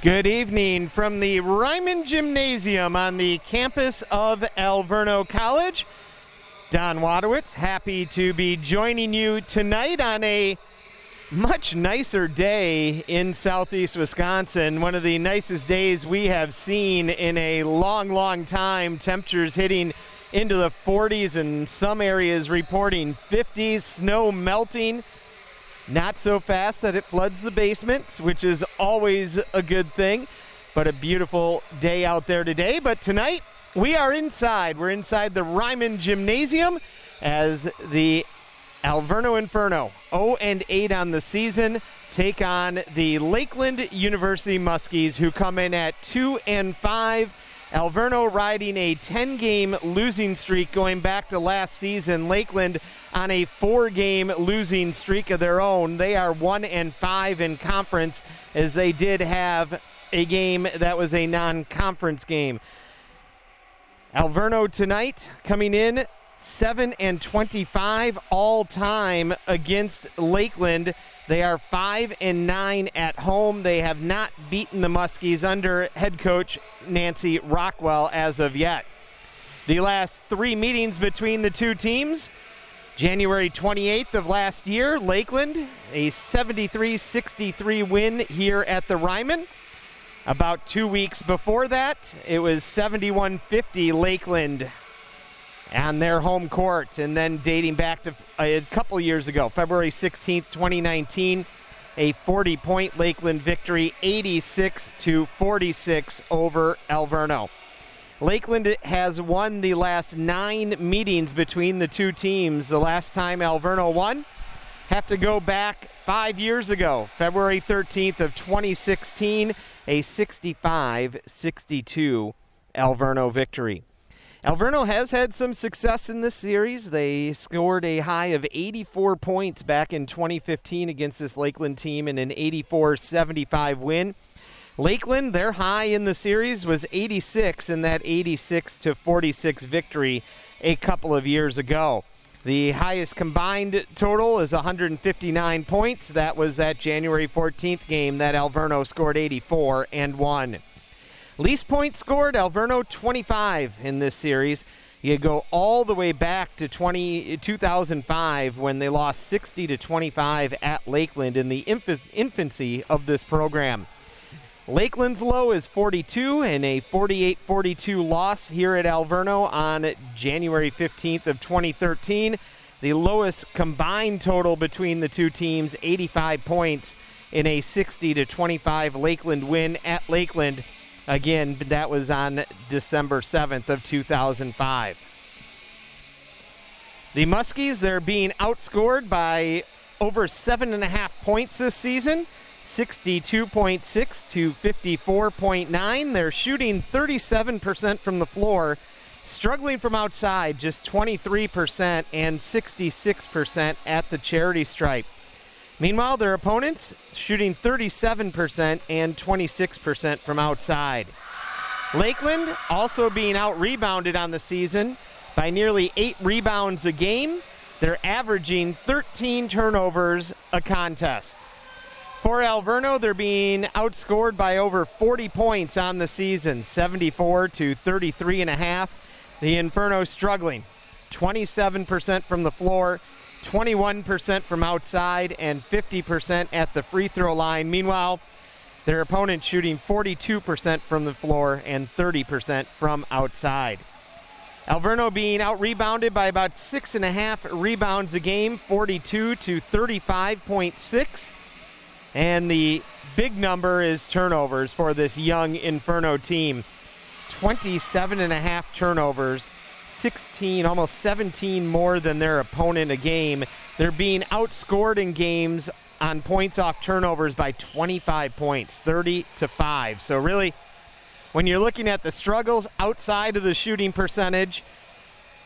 Good evening from the Reiman Gymnasium on the campus of Alverno College. Don Wadowitz, happy to be joining you tonight on a much nicer day in southeast Wisconsin. One of the nicest days we have seen in a long, long time. Temperatures hitting into the 40s and some areas reporting 50s, snow melting. Not so fast that it floods the basements, which is always a good thing, but a beautiful day out there today. But tonight, we are inside. We're inside the Reiman Gymnasium as the Alverno Inferno, 0 and 8 on the season, take on the Lakeland University Muskies, who come in at 2 and 5. Alverno riding a 10 game losing streak going back to last season. Lakeland on a four game losing streak of their own. They are 1 and 5 in conference as they did have a game that was a non conference game. Alverno tonight coming in 7 and 25 all time against Lakeland. They are 5 and 9 at home. They have not beaten the Muskies under head coach Nancy Rockwell as of yet. The last 3 meetings between the two teams January 28th of last year, Lakeland, a 73 63 win here at the Reiman. About two weeks before that, it was 71 50 Lakeland on their home court. And then dating back to uh, a couple years ago, February 16th, 2019, a 40 point Lakeland victory, 86 to 46 over Alverno. Lakeland has won the last nine meetings between the two teams. The last time Alverno won, have to go back five years ago, February 13th of 2016, a 65-62 Alverno victory. Alverno has had some success in this series. They scored a high of 84 points back in 2015 against this Lakeland team in an 84 75 win. Lakeland, their high in the series was 86 in that 86 to 46 victory a couple of years ago. The highest combined total is 159 points. That was that January 14th game that Alverno scored 84 and won. Least points scored, Alverno 25 in this series. You go all the way back to 20, 2005 when they lost 60 to 25 at Lakeland in the infancy of this program. Lakeland's low is 42 and a 48-42 loss here at Alverno on January 15th of 2013. The lowest combined total between the two teams, 85 points in a 60 to 25 Lakeland win at Lakeland Again, that was on December 7th of 2005. The Muskies, they're being outscored by over seven and a half points this season. 62.6 to 54.9. They're shooting 37% from the floor, struggling from outside, just 23% and 66% at the charity stripe. Meanwhile, their opponents shooting 37% and 26% from outside. Lakeland also being out rebounded on the season by nearly eight rebounds a game. They're averaging 13 turnovers a contest. For Alverno, they're being outscored by over 40 points on the season, 74 to 33 and a half. The Inferno struggling, 27% from the floor, 21% from outside and 50% at the free throw line. Meanwhile, their opponent shooting 42% from the floor and 30% from outside. Alverno being out rebounded by about six and a half rebounds a game, 42 to 35.6. And the big number is turnovers for this young Inferno team 27 and a half turnovers 16, almost 17 more than their opponent a game. They're being outscored in games on points off turnovers by 25 points, 30 to 5. So really, when you're looking at the struggles outside of the shooting percentage,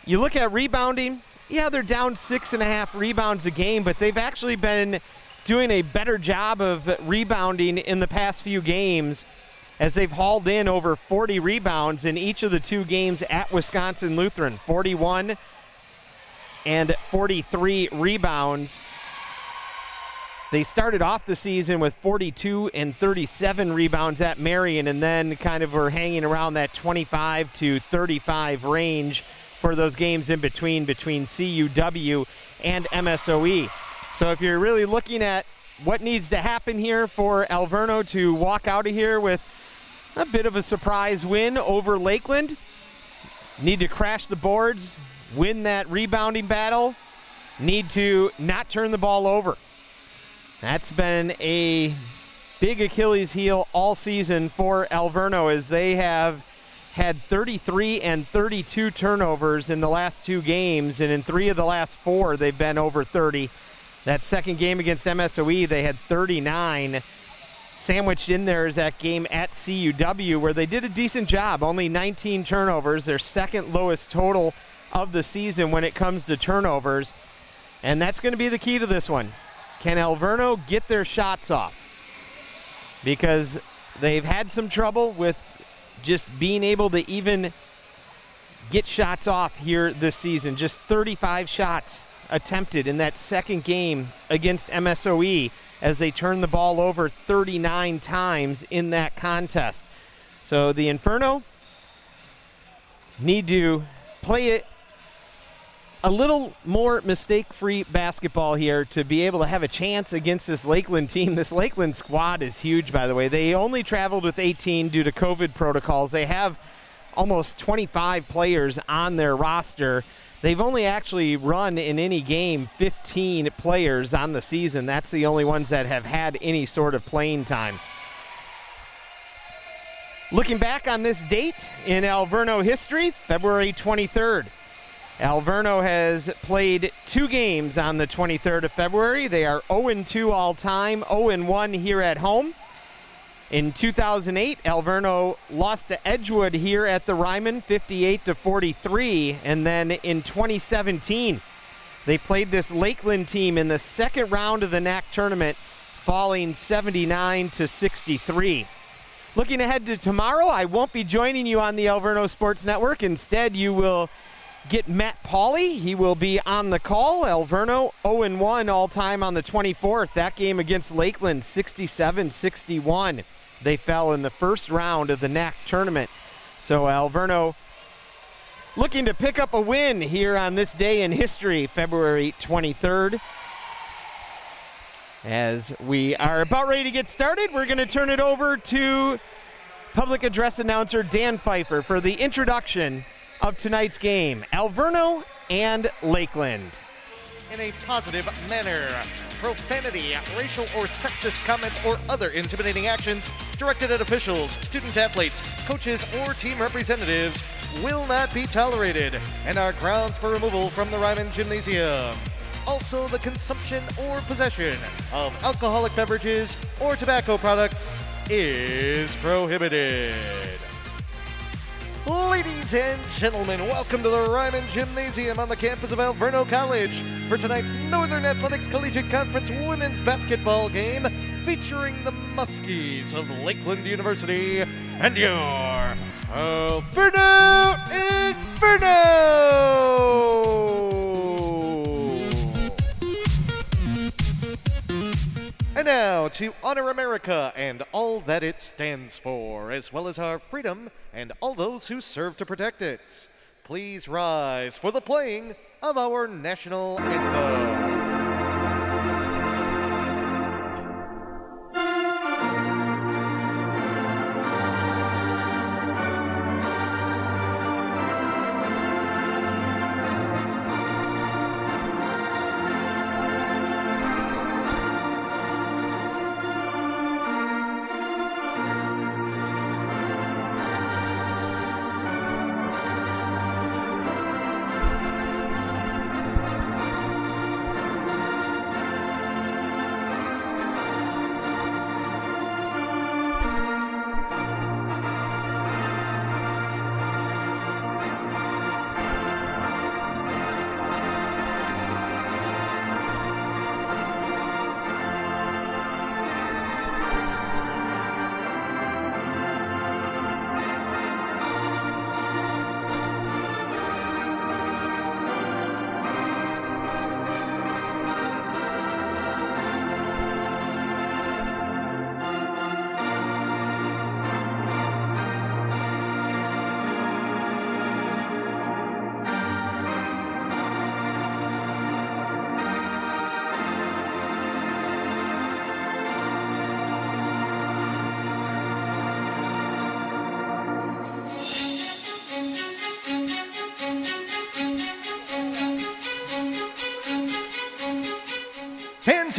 you look at rebounding. Yeah, they're down six and a half rebounds a game, but they've actually been doing a better job of rebounding in the past few games as they've hauled in over 40 rebounds in each of the two games at Wisconsin Lutheran 41 and 43 rebounds. They started off the season with 42 and 37 rebounds at Marian, and then kind of were hanging around that 25 to 35 range for those games in between, between CUW and MSOE. So if you're really looking at what needs to happen here for Alverno to walk out of here with a bit of a surprise win over Lakeland, need to crash the boards, win that rebounding battle, need to not turn the ball over. That's been a big Achilles heel all season for Alverno as they have had 33 and 32 turnovers in the last two games, and in three of the last four, they've been over 30. That second game against MSOE, they had 39. Sandwiched in there is that game at CUW where they did a decent job, only 19 turnovers, their second lowest total of the season when it comes to turnovers. And that's going to be the key to this one. Can Alverno get their shots off? Because they've had some trouble with just being able to even get shots off here this season. Just 35 shots attempted in that second game against MSOE as they turned the ball over 39 times in that contest. So the Inferno need to play it a little more mistake free basketball here to be able to have a chance against this Lakeland team. This Lakeland squad is huge, by the way. They only traveled with 18 due to COVID protocols. They have almost 25 players on their roster. They've only actually run in any game 15 players on the season. That's the only ones that have had any sort of playing time. Looking back on this date in Alverno history, February 23rd. Alverno has played two games on the 23rd of February. They are 0 2 all time, 0 1 here at home. In 2008, Alverno lost to Edgewood here at the Reiman 58 to 43, and then in 2017, they played this Lakeland team in the second round of the NAC tournament, falling 79 to 63. Looking ahead to tomorrow, I won't be joining you on the Alverno Sports Network. Instead, you will get Matt Pauley. He will be on the call. Alverno 0 1 all time on the 24th. That game against Lakeland 67 61. They fell in the first round of the NAC tournament. So Alverno looking to pick up a win here on this day in history, February 23rd. As we are about ready to get started, we're going to turn it over to public address announcer Dan Pfeiffer for the introduction of tonight's game Alverno and Lakeland. In a positive manner. Profanity, racial or sexist comments, or other intimidating actions directed at officials, student athletes, coaches, or team representatives will not be tolerated and are grounds for removal from the Reiman Gymnasium. Also, the consumption or possession of alcoholic beverages or tobacco products is prohibited. Ladies and gentlemen, welcome to the Reiman Gymnasium on the campus of Alverno College for tonight's Northern Athletics Collegiate Conference women's basketball game featuring the Muskies of Lakeland University and your Alverno Inferno! And now to honor America and all that it stands for, as well as our freedom and all those who serve to protect it. Please rise for the playing of our national anthem.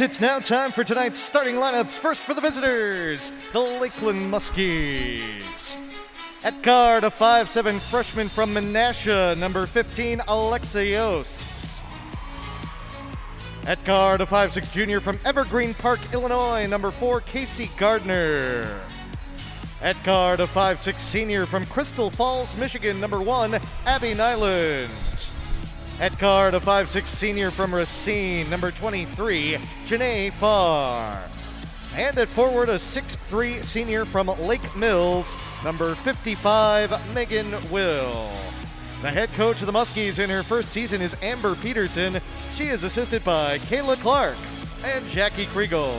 It's now time for tonight's starting lineups. First for the visitors, the Lakeland Muskies. At guard, a 5'7 freshman from Menasha, number 15, Alexios. At guard, a 5'6 junior from Evergreen Park, Illinois, number 4, Casey Gardner. At guard, a 5'6 senior from Crystal Falls, Michigan, number 1, Abby Nyland. At guard, a 5'6 senior from Racine, number 23, Janae Farr. And at forward, a 6'3 senior from Lake Mills, number 55, Megan Will. The head coach of the Muskies in her first season is Amber Peterson. She is assisted by Kayla Clark and Jackie Kriegel.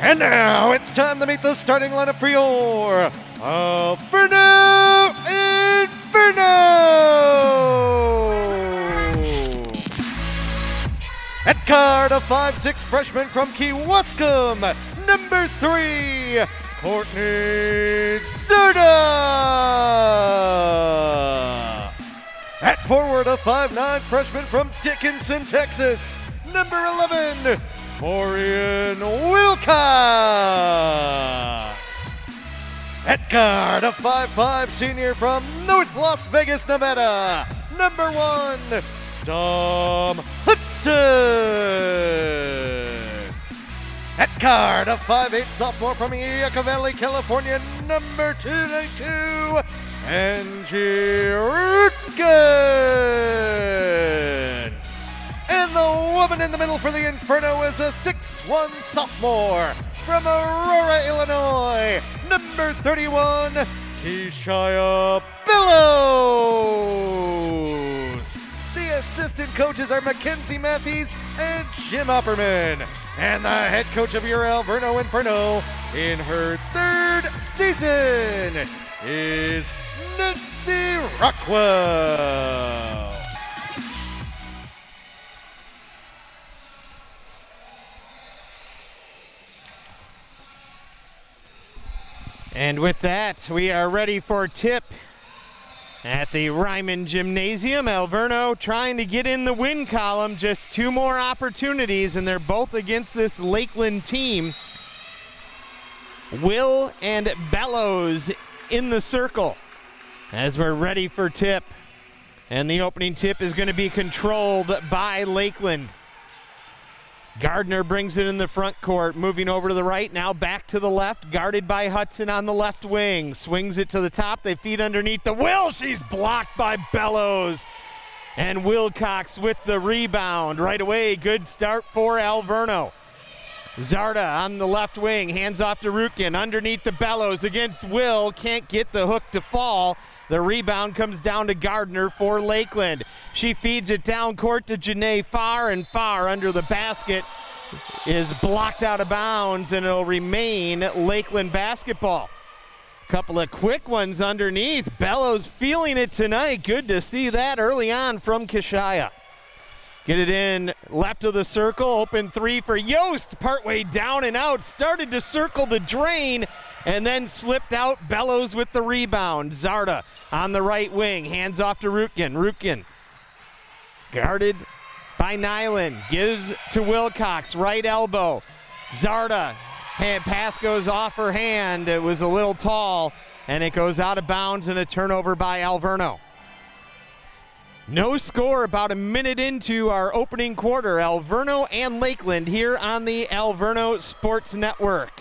And now it's time to meet the starting lineup for your Inferno Inferno! At card, a 5'6 freshman from Kewaskum, number three, Courtney Zerda. At forward, a 5'9 freshman from Dickinson, Texas, number 11, Morian Wilcox. Guard, a 5'5 senior from North Las Vegas, Nevada, number one, Dom Hudson. Guard, a 5'8 sophomore from Yucca Valley, California, number 292, Angie Rutgen. And the woman in the middle for the Inferno is a 6'1 sophomore from Aurora, Illinois, number 31, Keishia Billows. The assistant coaches are Mackenzie Matthews and Jim Opperman. And the head coach of your Alverno Inferno in her third season is Nancy Rockwell. And with that, we are ready for tip at the Reiman Gymnasium. Alverno trying to get in the win column. Just two more opportunities, and they're both against this Lakeland team. Will and Bellows in the circle as we're ready for tip. And the opening tip is going to be controlled by Lakeland. Gardner brings it in the front court, moving over to the right, now back to the left, guarded by Hudson on the left wing. Swings it to the top, they feed underneath the Will. She's blocked by Bellows. And Wilcox with the rebound. Right away, good start for Alverno. Zarda on the left wing, hands off to Rutkin, underneath the Bellows against Will, can't get the hook to fall. The rebound comes down to Gardner for Lakeland. She feeds it down court to Janae Farr and Farr under the basket is blocked out of bounds, and it'll remain Lakeland basketball. Couple of quick ones underneath. Bellows feeling it tonight. Good to see that early on from Kishaya. Get it in left of the circle. Open three for Yost. Partway down and out. Started to circle the drain and then slipped out. Bellows with the rebound. Zarda on the right wing. Hands off to Rutkin. Rutkin guarded by Nyland. Gives to Wilcox. Right elbow. Zarda. Hand, pass goes off her hand. It was a little tall, and it goes out of bounds and a turnover by Alverno. No score about a minute into our opening quarter. Alverno and Lakeland here on the Alverno Sports Network.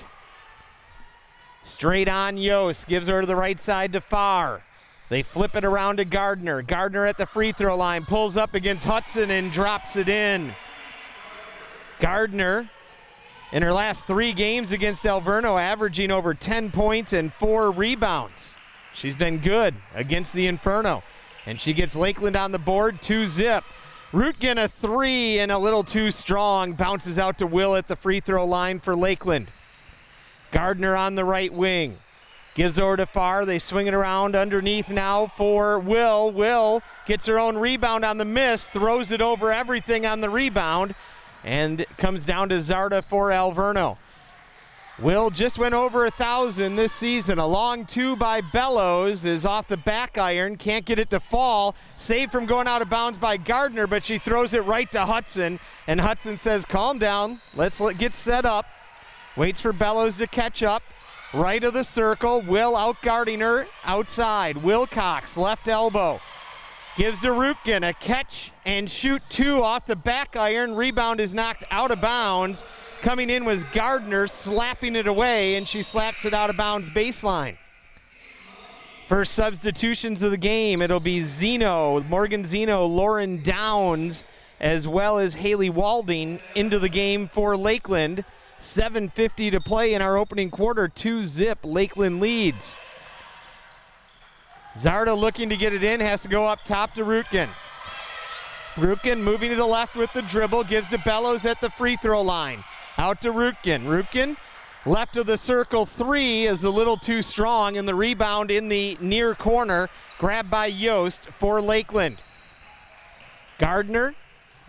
Straight on Yost gives her to the right side to Farr. They flip it around to Gardner. Gardner at the free throw line pulls up against Hudson and drops it in. Gardner in her last three games against Alverno, averaging over 10 points and four rebounds. She's been good against the Inferno. And she gets Lakeland on the board, two zip. Rootgen a three and a little too strong. Bounces out to Will at the free throw line for Lakeland. Gardner on the right wing. Gives over to Farr. They swing it around underneath now for Will. Will gets her own rebound on the miss, throws it over everything on the rebound, and comes down to Zarda for Alverno. Will just went over a thousand this season. A long two by Bellows is off the back iron. Can't get it to fall. Saved from going out of bounds by Gardner, but she throws it right to Hudson. And Hudson says, Calm down. Let's let, get set up. Waits for Bellows to catch up. Right of the circle. Will out guarding her outside. Wilcox, left elbow. Gives to Rutkin a catch and shoot two off the back iron. Rebound is knocked out of bounds. Coming in was Gardner slapping it away, and she slaps it out of bounds baseline. First substitutions of the game, it'll be Zeno, Morgan Zeno, Lauren Downs, as well as Haley Walding into the game for Lakeland. 7.50 to play in our opening quarter. Two zip. Lakeland leads. Zarda looking to get it in, has to go up top to Rutkin. Rutkin moving to the left with the dribble, gives to Bellows at the free throw line. Out to Rutkin. Rutkin left of the circle three is a little too strong, and the rebound in the near corner, grabbed by Yost for Lakeland. Gardner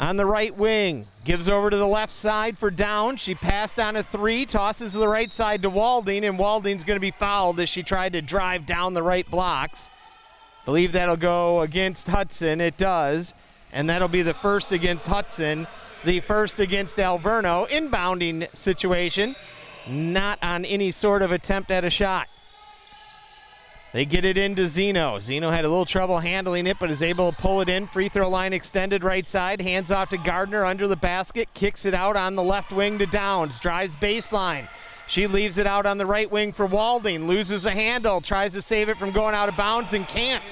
on the right wing. Gives over to the left side for down. She passed on a three, tosses to the right side to Walding, and Walding's going to be fouled as she tried to drive down the right blocks. Believe that'll go against Hudson. It does. And that'll be the first against Hudson, the first against Alverno. Inbounding situation, not on any sort of attempt at a shot. They get it into Zeno. Zeno had a little trouble handling it, but is able to pull it in. Free throw line extended right side. Hands off to Gardner under the basket. Kicks it out on the left wing to Downs. Drives baseline. She leaves it out on the right wing for Walding. Loses the handle. Tries to save it from going out of bounds and can't.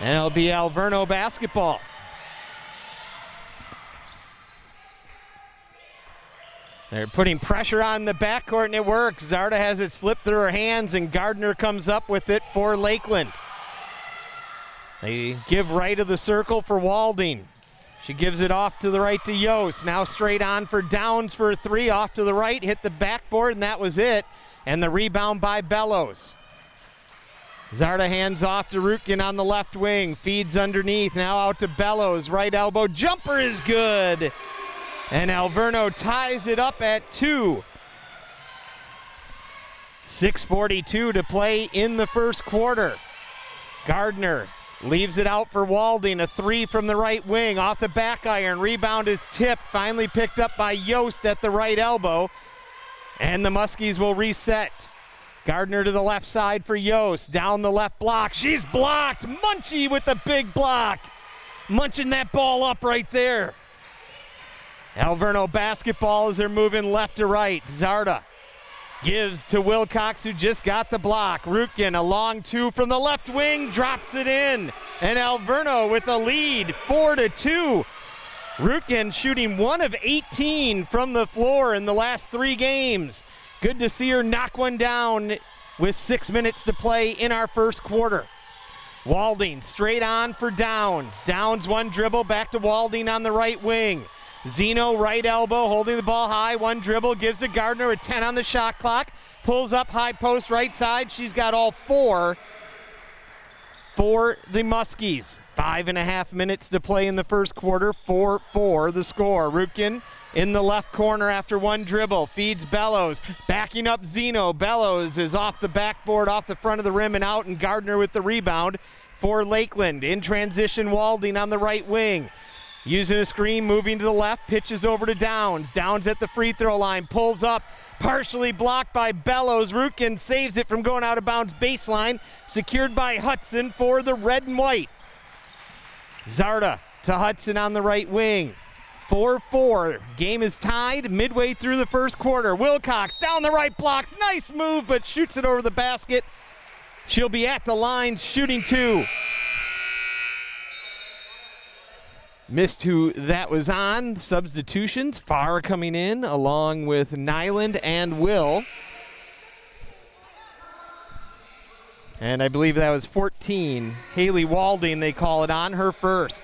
And it'll be Alverno basketball. They're putting pressure on the backcourt and it works. Zarda has it slip through her hands and Gardner comes up with it for Lakeland. They give right of the circle for Walding. She gives it off to the right to Yost. Now straight on for Downs for a three. Off to the right, hit the backboard, and that was it. And the rebound by Bellows. Zarda hands off to Rutkin on the left wing. Feeds underneath. Now out to Bellows. Right elbow. Jumper is good. And Alverno ties it up at two. 6.42 to play in the first quarter. Gardner leaves it out for Walding. A three from the right wing off the back iron. Rebound is tipped. Finally picked up by Yost at the right elbow. And the Muskies will reset. Gardner to the left side for Yost. Down the left block. She's blocked. Munchie with the big block. Munching that ball up right there. Alverno basketball as they're moving left to right. Zarda gives to Wilcox, who just got the block. Rutkin, a long two from the left wing, drops it in. And Alverno with a lead, four to two. Rutkin shooting one of 18 from the floor in the last three games. Good to see her knock one down with six minutes to play in our first quarter. Walding straight on for Downs. Downs one dribble back to Walding on the right wing. Zeno, right elbow, holding the ball high. One dribble, gives to Gardner a 10 on the shot clock. Pulls up high post right side. She's got all four for the Muskies. Five and a half minutes to play in the first quarter. 4 4 the score. Rutkin in the left corner after one dribble. Feeds Bellows. Backing up Zeno. Bellows is off the backboard, off the front of the rim and out, and Gardner with the rebound for Lakeland. In transition, Walding on the right wing. Using a screen, moving to the left, pitches over to Downs. Downs at the free throw line, pulls up, partially blocked by Bellows. Rutkin saves it from going out of bounds baseline, secured by Hudson for the red and white. Zarda to Hudson on the right wing. 4 4. Game is tied midway through the first quarter. Wilcox down the right blocks. Nice move, but shoots it over the basket. She'll be at the line shooting two. Missed who that was on. Substitutions. Farr coming in along with Nyland and Will. And I believe that was 14. Haley Walding, they call it on her first.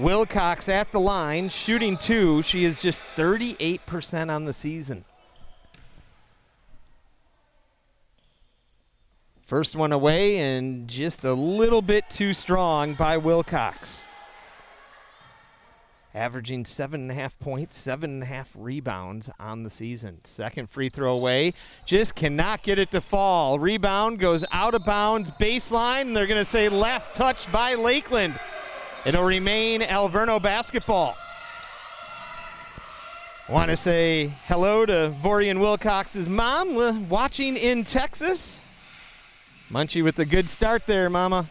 Wilcox at the line, shooting two. She is just 38% on the season. First one away and just a little bit too strong by Wilcox. averaging seven and a half points, seven and a half rebounds on the season. Second free throw away, just cannot get it to fall. Rebound goes out of bounds, baseline. And they're going to say last touch by Lakeland. It'll remain Alverno basketball. Want to say hello to Vorian Wilcox's mom, watching in Texas. Munchie with a good start there, Mama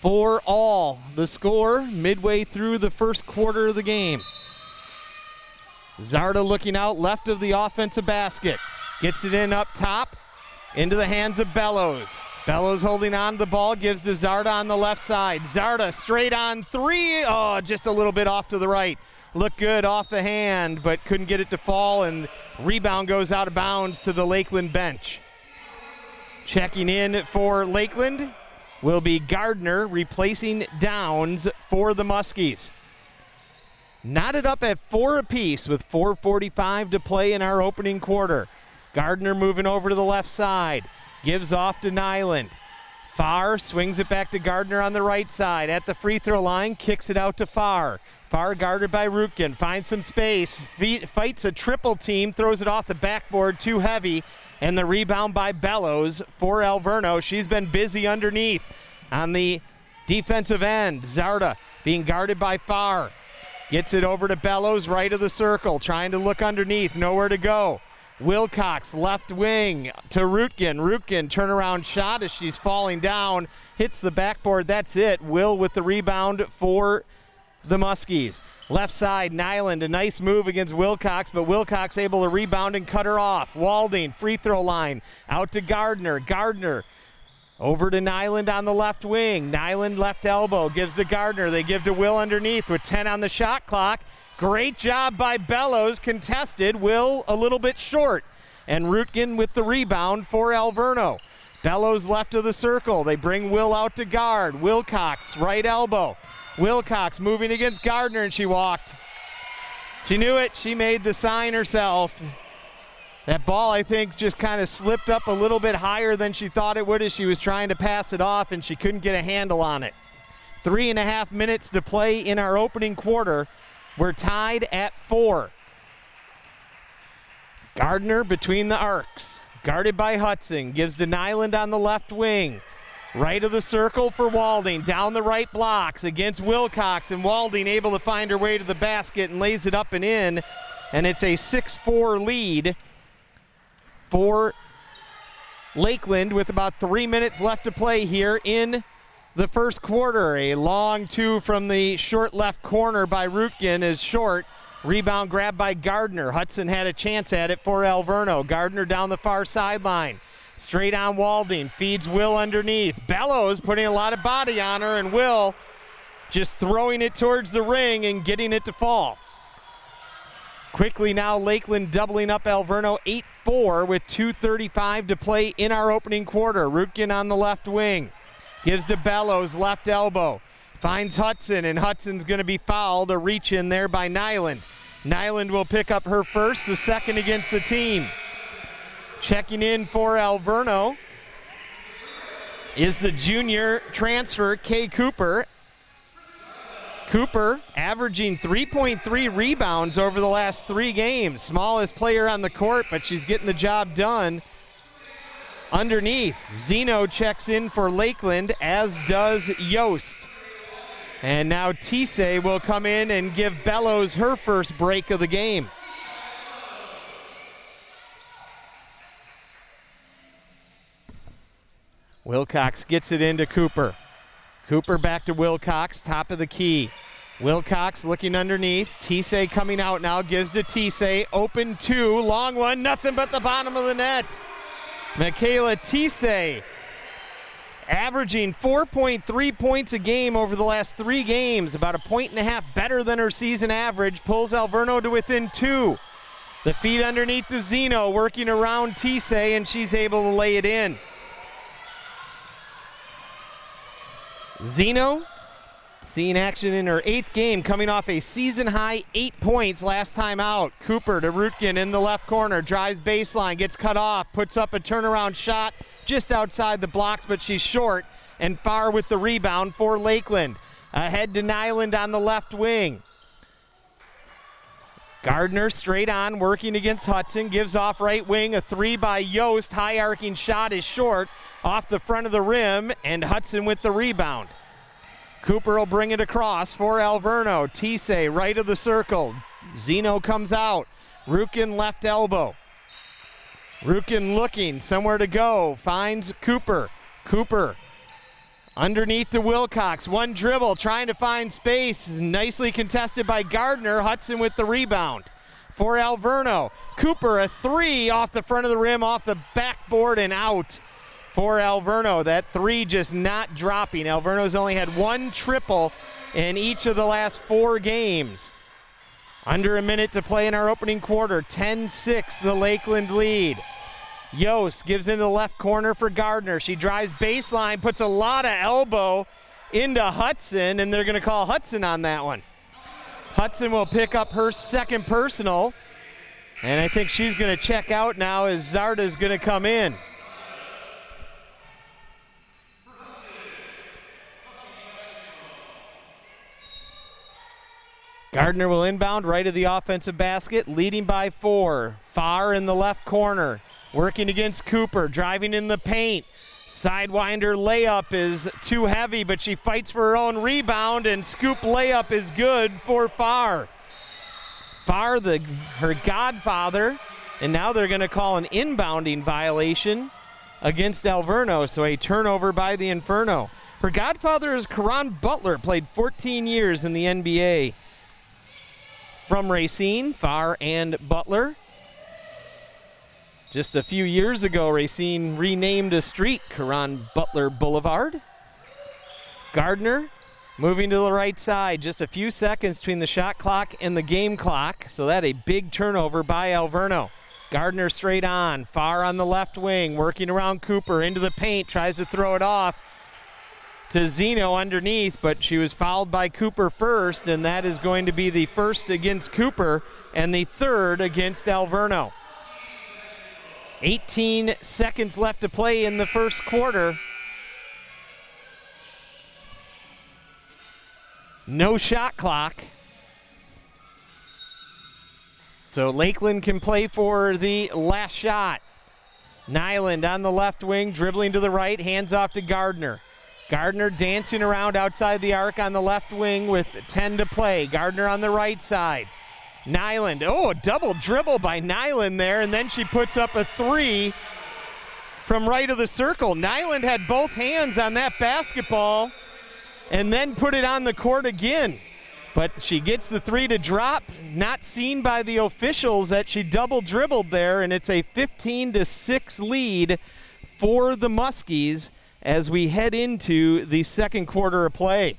for all. The score midway through the first quarter of the game. Zarda looking out left of the offensive basket. Gets it in up top into the hands of Bellows. Bellows holding on to the ball, gives to Zarda on the left side. Zarda straight on three. Oh, just a little bit off to the right. Looked good off the hand, but couldn't get it to fall, and rebound goes out of bounds to the Lakeland bench. Checking in for Lakeland will be Gardner replacing Downs for the Muskies. Knotted up at four apiece with 4.45 to play in our opening quarter. Gardner moving over to the left side. Gives off to Nyland. Farr swings it back to Gardner on the right side. At the free throw line, kicks it out to Farr. Far guarded by Rutkin. Finds some space. fights a triple team. Throws it off the backboard. Too heavy. And the rebound by Bellows for Alverno. She's been busy underneath on the defensive end. Zarda being guarded by Farr. Gets it over to Bellows, right of the circle, trying to look underneath, nowhere to go. Wilcox, left wing to Rutkin. Rutkin, turnaround shot as she's falling down, hits the backboard. That's it. Will with the rebound for the Muskies. Left side, Nyland, a nice move against Wilcox, but Wilcox able to rebound and cut her off. Walding, free throw line, out to Gardner. Gardner over to Nyland on the left wing. Nyland left elbow gives to Gardner. They give to Will underneath with 10 on the shot clock. Great job by Bellows, contested. Will a little bit short. And Rutkin with the rebound for Alverno. Bellows left of the circle. They bring Will out to guard. Wilcox, right elbow. Wilcox moving against Gardner, and she walked. She knew it. She made the sign herself. That ball, I think, just kind of slipped up a little bit higher than she thought it would as she was trying to pass it off, and she couldn't get a handle on it. Three and a half minutes to play in our opening quarter. We're tied at four. Gardner between the arcs, guarded by Hudson, gives to Nyland on the left wing. Right of the circle for Walding. Down the right blocks against Wilcox. And Walding able to find her way to the basket and lays it up and in. And it's a 6 4 lead for Lakeland with about three minutes left to play here in the first quarter. A long two from the short left corner by Rutkin is short. Rebound grab by Gardner. Hudson had a chance at it for Alverno. Gardner down the far sideline. Straight on Walding. Feeds Will underneath. Bellows putting a lot of body on her, and Will just throwing it towards the ring and getting it to fall. Quickly now, Lakeland doubling up Alverno 8 4 with 2.35 to play in our opening quarter. Rutkin on the left wing. Gives to Bellows, left elbow. Finds Hudson, and Hudson's going to be fouled. A reach in there by Nyland. Nyland will pick up her first, the second against the team. Checking in for Alverno is the junior transfer, Kay Cooper. Cooper averaging 3.3 rebounds over the last three games. Smallest player on the court, but she's getting the job done. Underneath, Zeno checks in for Lakeland, as does Yost. And now Tise will come in and give Bellows her first break of the game. Wilcox gets it into Cooper. Cooper back to Wilcox, top of the key. Wilcox looking underneath. Tise coming out now, gives to Tise. Open two, long one, nothing but the bottom of the net. Michaela Tise averaging 4.3 points a game over the last three games, about a point and a half better than her season average, pulls Alverno to within two. The feet underneath the Zeno working around Tise, and she's able to lay it in. Zeno seeing action in her eighth game, coming off a season high eight points last time out. Cooper to Rutkin in the left corner, drives baseline, gets cut off, puts up a turnaround shot just outside the blocks, but she's short and Farr with the rebound for Lakeland. Ahead to Nyland on the left wing. Gardner straight on, working against Hudson, gives off right wing. A three by Yost. High arcing shot is short off the front of the rim, and Hudson with the rebound. Cooper will bring it across for Alverno. Tise right of the circle. Zeno comes out. Rutkin left elbow. Rutkin looking somewhere to go. Finds Cooper. Cooper underneath to Wilcox. One dribble, trying to find space. Nicely contested by Gardner. Hudson with the rebound for Alverno. Cooper, a three off the front of the rim, off the backboard, and out for Alverno. That three just not dropping. Alverno's only had one triple in each of the last four games. Under a minute to play in our opening quarter. 10 6, the Lakeland lead. Yost gives into the left corner for Gardner. She drives baseline, puts a lot of elbow into Hudson, and they're going to call Hudson on that one. Hudson will pick up her second personal, and I think she's going to check out now as Zarda's going to come in. Gardner will inbound right of the offensive basket, leading by four. Farr in the left corner, working against Cooper, driving in the paint. Sidewinder layup is too heavy, but she fights for her own rebound, and scoop layup is good for Farr. Farr, the her godfather, and now they're going to call an inbounding violation against Alverno, so a turnover by the Inferno. Her godfather is Caron Butler, played 14 years in the NBA from Racine, Farr and Butler. Just a few years ago, Racine renamed a street Caron Butler Boulevard. Gardner moving to the right side, just a few seconds between the shot clock and the game clock. So that a big turnover by Alverno. Gardner straight on, Farr on the left wing, working around Cooper into the paint, tries to throw it off to Zeno underneath, but she was fouled by Cooper first, and that is going to be the first against Cooper and the third against Alverno. 18 seconds left to play in the first quarter. No shot clock. So Lakeland can play for the last shot. Nyland on the left wing, dribbling to the right, hands off to Gardner. Gardner dancing around outside the arc on the left wing with 10 to play. Gardner on the right side. Nyland, oh, a double dribble by Nyland there, and then she puts up a three from right of the circle. Nyland had both hands on that basketball and then put it on the court again. But she gets the three to drop, not seen by the officials that she double dribbled there, and it's a 15 to 6 lead for the Muskies as we head into the second quarter of play.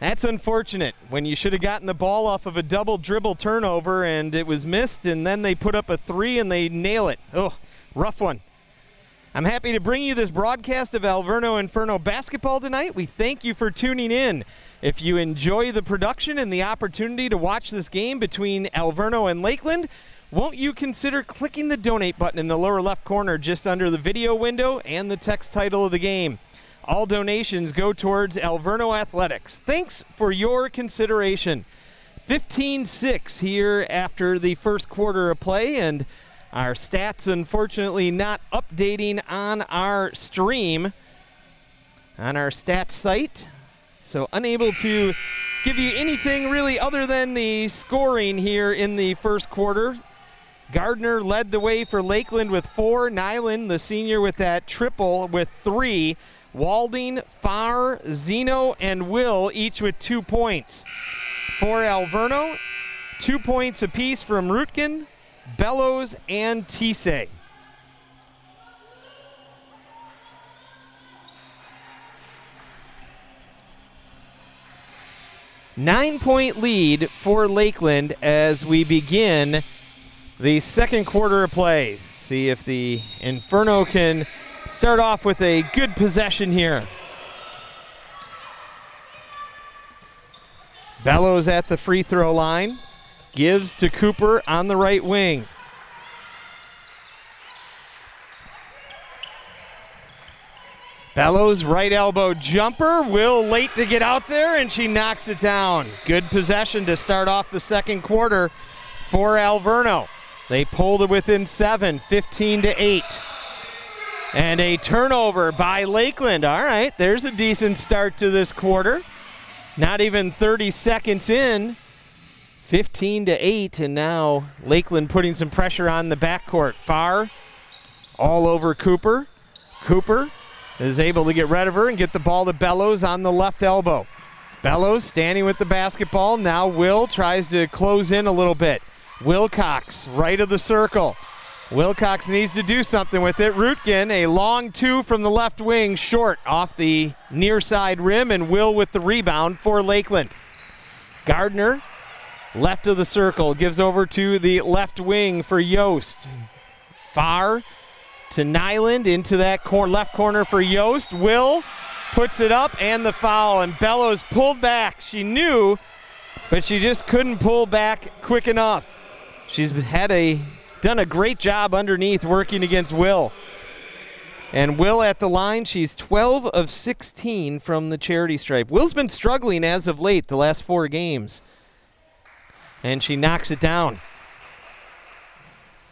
That's unfortunate when you should have gotten the ball off of a double dribble turnover and it was missed, and then they put up a three and they nail it. Oh, rough one. I'm happy to bring you this broadcast of Alverno Inferno basketball tonight. We thank you for tuning in. If you enjoy the production and the opportunity to watch this game between Alverno and Lakeland, won't you consider clicking the donate button in the lower left corner just under the video window and the text title of the game? All donations go towards Alverno Athletics. Thanks for your consideration. 15 6 here after the first quarter of play, and our stats unfortunately not updating on our stream, on our stats site. So unable to give you anything really other than the scoring here in the first quarter. Gardner led the way for Lakeland with four. Nyland, the senior, with that triple with three. Walding, Farr, Zeno, and Will each with two points. For Alverno, two points apiece from Rutkin, Bellows, and Tise. Nine point lead for Lakeland as we begin the second quarter of play. See if the Inferno can start off with a good possession here. Bellows at the free throw line. Gives to Cooper on the right wing. Bellows right elbow jumper. Will late to get out there, and she knocks it down. Good possession to start off the second quarter for Alverno. They pulled it within seven, 15 to 8. And a turnover by Lakeland. All right, there's a decent start to this quarter. Not even 30 seconds in. 15 to 8, and now Lakeland putting some pressure on the backcourt. Farr all over Cooper. Cooper is able to get rid of her and get the ball to Bellows on the left elbow. Bellows standing with the basketball. Now Will tries to close in a little bit. Wilcox, right of the circle. Wilcox needs to do something with it. Rutkin, a long two from the left wing, short off the near side rim, and Will with the rebound for Lakeland. Gardner, left of the circle, gives over to the left wing for Yost. Farr to Nyland into that cor- left corner for Yost. Will puts it up and the foul, and Bellows pulled back. She knew, but she just couldn't pull back quick enough. She's had a done a great job underneath working against Will. And Will at the line, she's 12 of 16 from the charity stripe. Will's been struggling as of late, the last four games. And she knocks it down.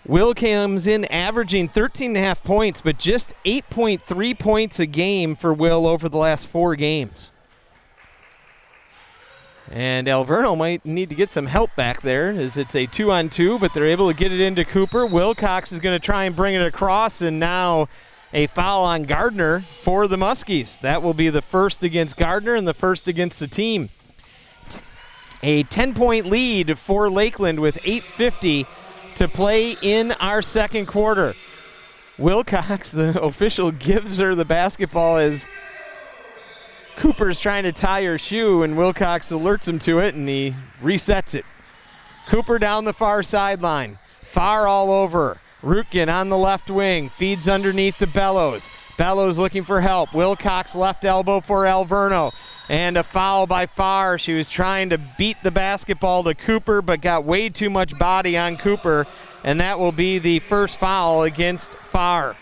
Will comes in averaging 13 and a half points, but just 8.3 points a game for Will over the last four games. And Alverno might need to get some help back there as it's a two on two, but they're able to get it into Cooper. Wilcox is going to try and bring it across, and now a foul on Gardner for the Muskies. That will be the first against Gardner and the first against the team. A 10 point lead for Lakeland with 8.50 to play in our second quarter. Wilcox, the official, gives her the basketball as Cooper's trying to tie her shoe, and Wilcox alerts him to it, and he resets it. Cooper down the far sideline. Farr all over. Rutkin on the left wing. Feeds underneath the Bellows. Bellows looking for help. Wilcox left elbow for Alverno. And a foul by Farr. She was trying to beat the basketball to Cooper, but got way too much body on Cooper. And that will be the first foul against Farr.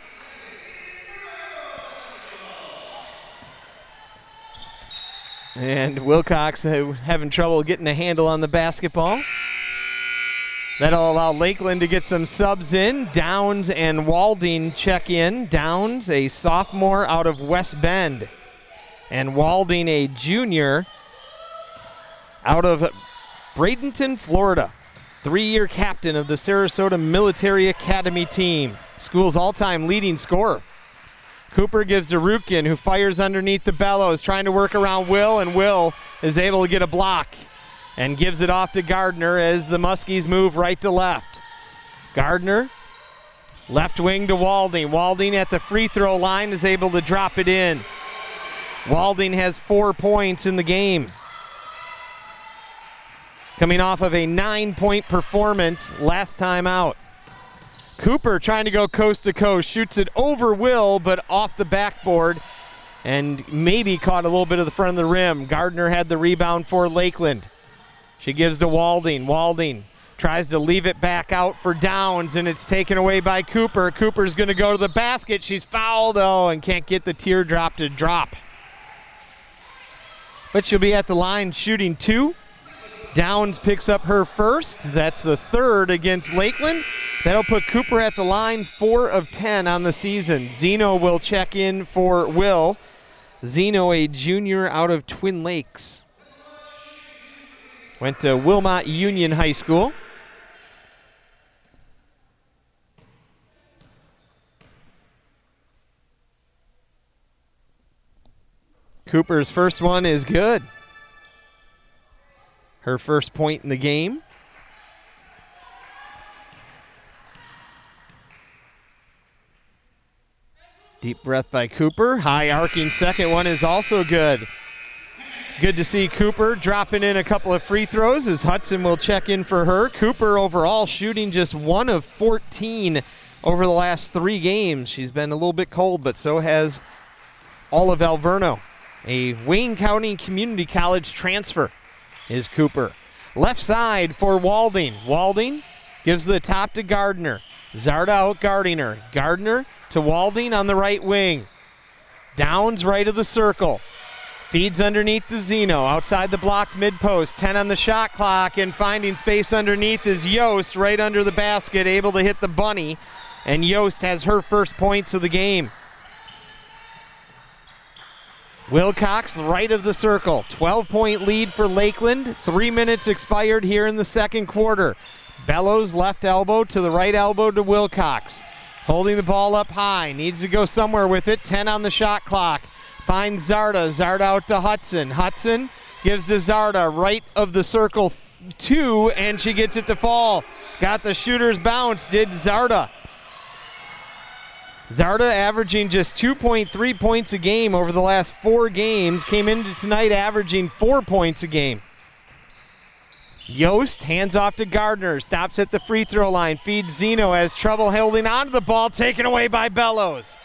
And Wilcox uh, having trouble getting a handle on the basketball. That'll allow Lakeland to get some subs in. Downs and Walding check in. Downs, a sophomore out of West Bend, and Walding, a junior out of Bradenton, Florida. Three year captain of the Sarasota Military Academy team. School's all time leading scorer. Cooper gives to Rutkin, who fires underneath the bellows, trying to work around Will, and Will is able to get a block and gives it off to Gardner as the Muskies move right to left. Gardner, left wing to Walding. Walding at the free throw line is able to drop it in. Walding has four points in the game. Coming off of a nine point performance last time out. Cooper trying to go coast to coast, shoots it over Will, but off the backboard and maybe caught a little bit of the front of the rim. Gardner had the rebound for Lakeland. She gives to Walding. Walding tries to leave it back out for Downs, and it's taken away by Cooper. Cooper's going to go to the basket. She's fouled, though, and can't get the teardrop to drop. But she'll be at the line shooting two. Downs picks up her first. That's the third against Lakeland. That'll put Cooper at the line, four of ten on the season. Zeno will check in for Will. Zeno, a junior out of Twin Lakes. Went to Wilmot Union High School. Cooper's first one is good. Her first point in the game. Deep breath by Cooper. High arcing second one is also good. Good to see Cooper dropping in a couple of free throws as Hudson will check in for her. Cooper overall shooting just one of 14 over the last three games. She's been a little bit cold, but so has all of Alverno. A Wayne County Community College transfer is Cooper. Left side for Walding. Walding gives the top to Gardner. Zarda out guarding her. Gardner to Walding on the right wing. Downs right of the circle. Feeds underneath the Zeno. Outside the blocks, mid post. 10 on the shot clock, and finding space underneath is Yost right under the basket, able to hit the bunny. And Yost has her first points of the game. Wilcox, right of the circle. 12 point lead for Lakeland. Three minutes expired here in the second quarter. Bellows, left elbow to the right elbow to Wilcox. Holding the ball up high. Needs to go somewhere with it. 10 on the shot clock. Finds Zarda. Zarda out to Hudson. Hudson gives to Zarda, right of the circle, two, and she gets it to fall. Got the shooter's bounce, did Zarda. Zarda averaging just 2.3 points a game over the last four games, came into tonight averaging four points a game. Yost hands off to Gardner, stops at the free throw line, feeds Zeno, has trouble holding onto the ball, taken away by Bellows.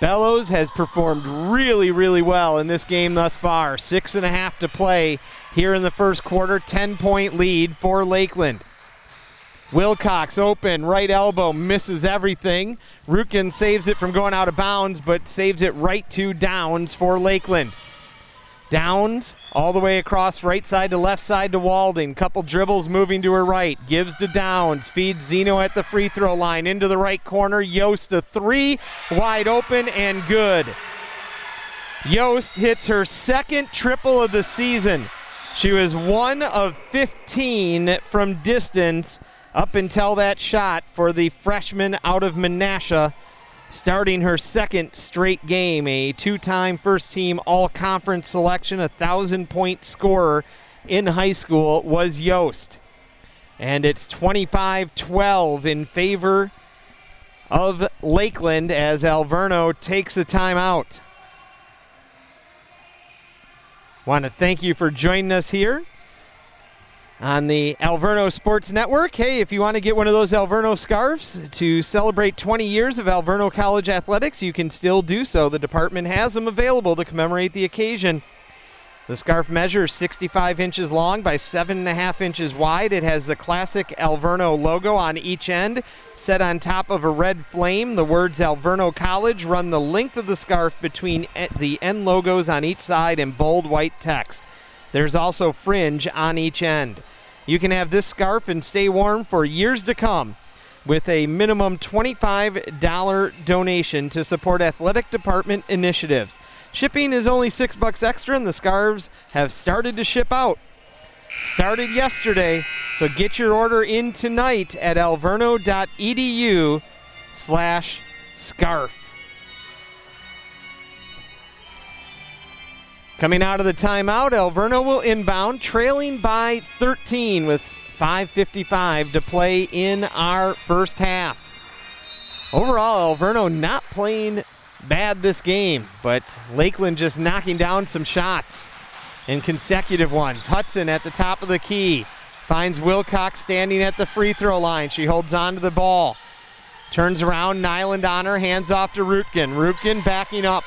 Bellows has performed really, really well in this game thus far. Six and a half to play here in the first quarter, 10 point lead for Lakeland. Wilcox open, right elbow, misses everything. Rutkin saves it from going out of bounds, but saves it right to Downs for Lakeland. Downs all the way across right side to left side to Walding. Couple dribbles moving to her right. Gives to Downs. Feeds Zeno at the free throw line into the right corner. Yost a three. Wide open and good. Yost hits her second triple of the season. She was one of 15 from distance up until that shot for the freshman out of Menasha, starting her second straight game. A two time first team all conference selection, a thousand point scorer in high school was Yost. And it's 25 12 in favor of Lakeland as Alverno takes the timeout. Want to thank you for joining us here on the Alverno Sports Network. Hey, if you want to get one of those Alverno scarves to celebrate 20 years of Alverno College athletics, you can still do so. The department has them available to commemorate the occasion. The scarf measures 65 inches long by 7.5 inches wide. It has the classic Alverno logo on each end, set on top of a red flame. The words Alverno College run the length of the scarf between the end logos on each side in bold white text. There's also fringe on each end. You can have this scarf and stay warm for years to come with a minimum $25 donation to support athletic department initiatives. Shipping is only 6 bucks extra and the scarves have started to ship out. Started yesterday, so get your order in tonight at alverno.edu Coming out of the timeout, Alverno will inbound, trailing by 13 with 5.55 to play in our first half. Overall, Alverno not playing bad this game, but Lakeland just knocking down some shots and consecutive ones. Hudson at the top of the key finds Wilcox standing at the free throw line. She holds on to the ball. Turns around, Nyland on her, hands off to Rutkin. Rutkin backing up.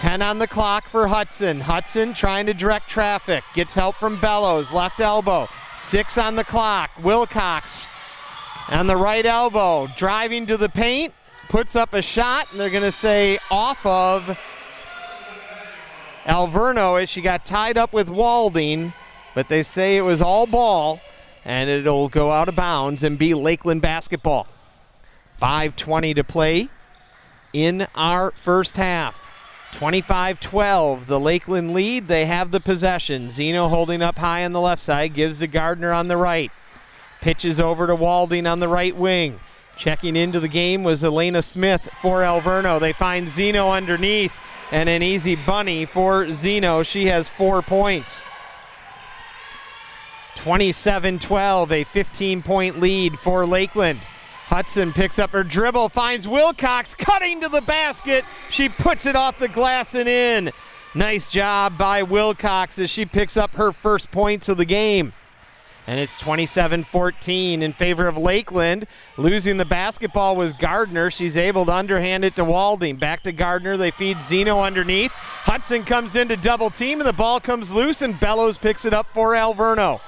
10 on the clock for Hudson. Hudson trying to direct traffic. Gets help from Bellows, left elbow. Six on the clock. Wilcox on the right elbow, driving to the paint, puts up a shot, and they're going to say off of Alverno as she got tied up with Walding, but they say it was all ball, and it'll go out of bounds and be Lakeland basketball. 5.20 to play in our first half. 25 12, the Lakeland lead. They have the possession. Zeno holding up high on the left side, gives to Gardner on the right. Pitches over to Walding on the right wing. Checking into the game was Elena Smith for Alverno. They find Zeno underneath and an easy bunny for Zeno. She has four points. 27 12, a 15 point lead for Lakeland. Hudson picks up her dribble, finds Wilcox cutting to the basket. She puts it off the glass and in. Nice job by Wilcox as she picks up her first points of the game. And it's 27 14 in favor of Lakeland. Losing the basketball was Gardner. She's able to underhand it to Walding. Back to Gardner. They feed Zeno underneath. Hudson comes in to double team, and the ball comes loose, and Bellows picks it up for Alverno.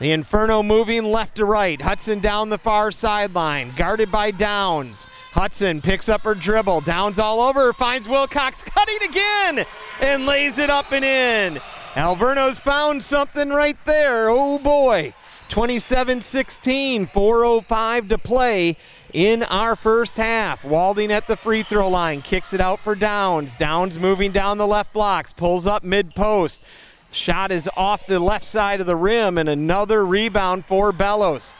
The Inferno moving left to right. Hudson down the far sideline, guarded by Downs. Hudson picks up her dribble. Downs all over, finds Wilcox cutting again and lays it up and in. Alverno's found something right there. Oh boy. 27 16, 4.05 to play in our first half. Walding at the free throw line, kicks it out for Downs. Downs moving down the left blocks, pulls up mid post. Shot is off the left side of the rim, and another rebound for Bellows.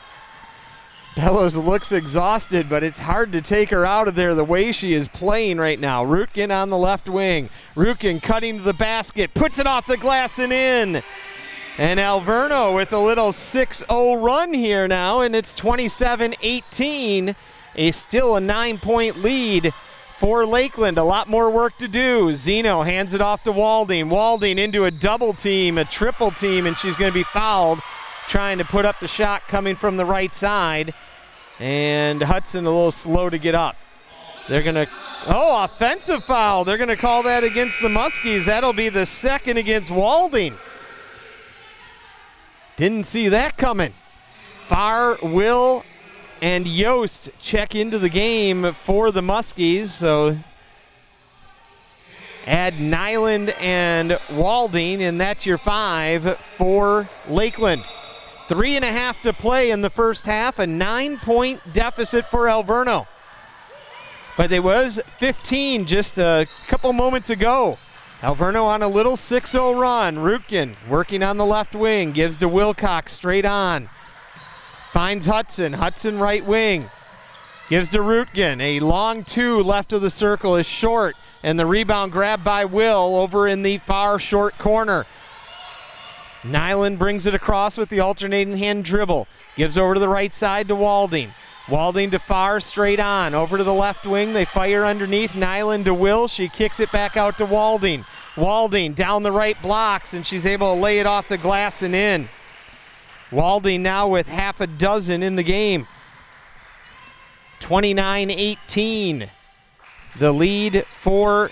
Bellows looks exhausted, but it's hard to take her out of there the way she is playing right now. Rutkin on the left wing. Rutkin cutting to the basket, puts it off the glass and in. And Alverno with a little 6 0 run here now, and it's 27 18. A still a nine point lead for Lakeland. A lot more work to do. Zeno hands it off to Walding. Walding into a double team, a triple team, and she's going to be fouled trying to put up the shot coming from the right side. And Hudson a little slow to get up. They're going to, oh, offensive foul. They're going to call that against the Muskies. That'll be the second against Walding. Didn't see that coming. Farr, Will, and Yost check into the game for the Muskies. So add Nyland and Walding, and that's your five for Lakeland. Three and a half to play in the first half, a nine point deficit for Alverno. But it was 15 just a couple moments ago. Alverno on a little 6 0 run. Rutkin working on the left wing, gives to Wilcox straight on. Finds Hudson. Hudson right wing. Gives to Rutkin. A long two left of the circle is short, and the rebound grabbed by Will over in the far short corner. Nyland brings it across with the alternating hand dribble. Gives over to the right side to Walding. Walding to Farr, straight on. Over to the left wing. They fire underneath. Nyland to Will. She kicks it back out to Walding. Walding down the right blocks, and she's able to lay it off the glass and in. Walding now with half a dozen in the game. 29 18. The lead for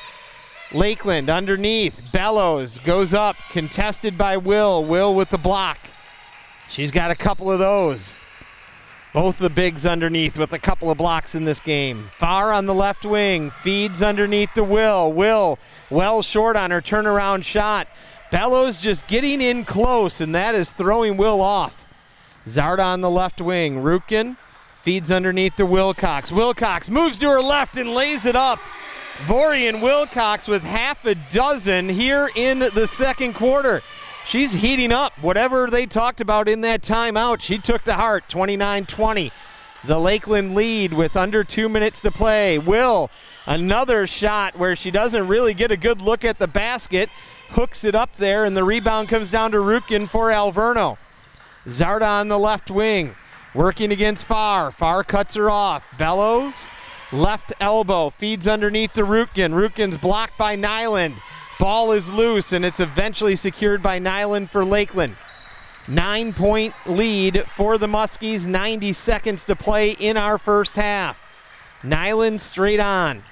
Lakeland underneath. Bellows goes up, contested by Will. Will with the block. She's got a couple of those. Both the bigs underneath with a couple of blocks in this game. Farr on the left wing, feeds underneath the Will. Will well short on her turnaround shot. Bellows just getting in close, and that is throwing Will off. Zarda on the left wing. Rutkin feeds underneath the Wilcox. Wilcox moves to her left and lays it up. Vorian Wilcox with half a dozen here in the second quarter. She's heating up. Whatever they talked about in that timeout, she took to heart 29 20. The Lakeland lead with under two minutes to play. Will, another shot where she doesn't really get a good look at the basket, hooks it up there, and the rebound comes down to Rutkin for Alverno. Zarda on the left wing, working against Farr. Farr cuts her off. Bellows Left elbow feeds underneath the Rutkin. Rutkin's blocked by Nyland. Ball is loose and it's eventually secured by Nyland for Lakeland. Nine point lead for the Muskies. 90 seconds to play in our first half. Nyland straight on.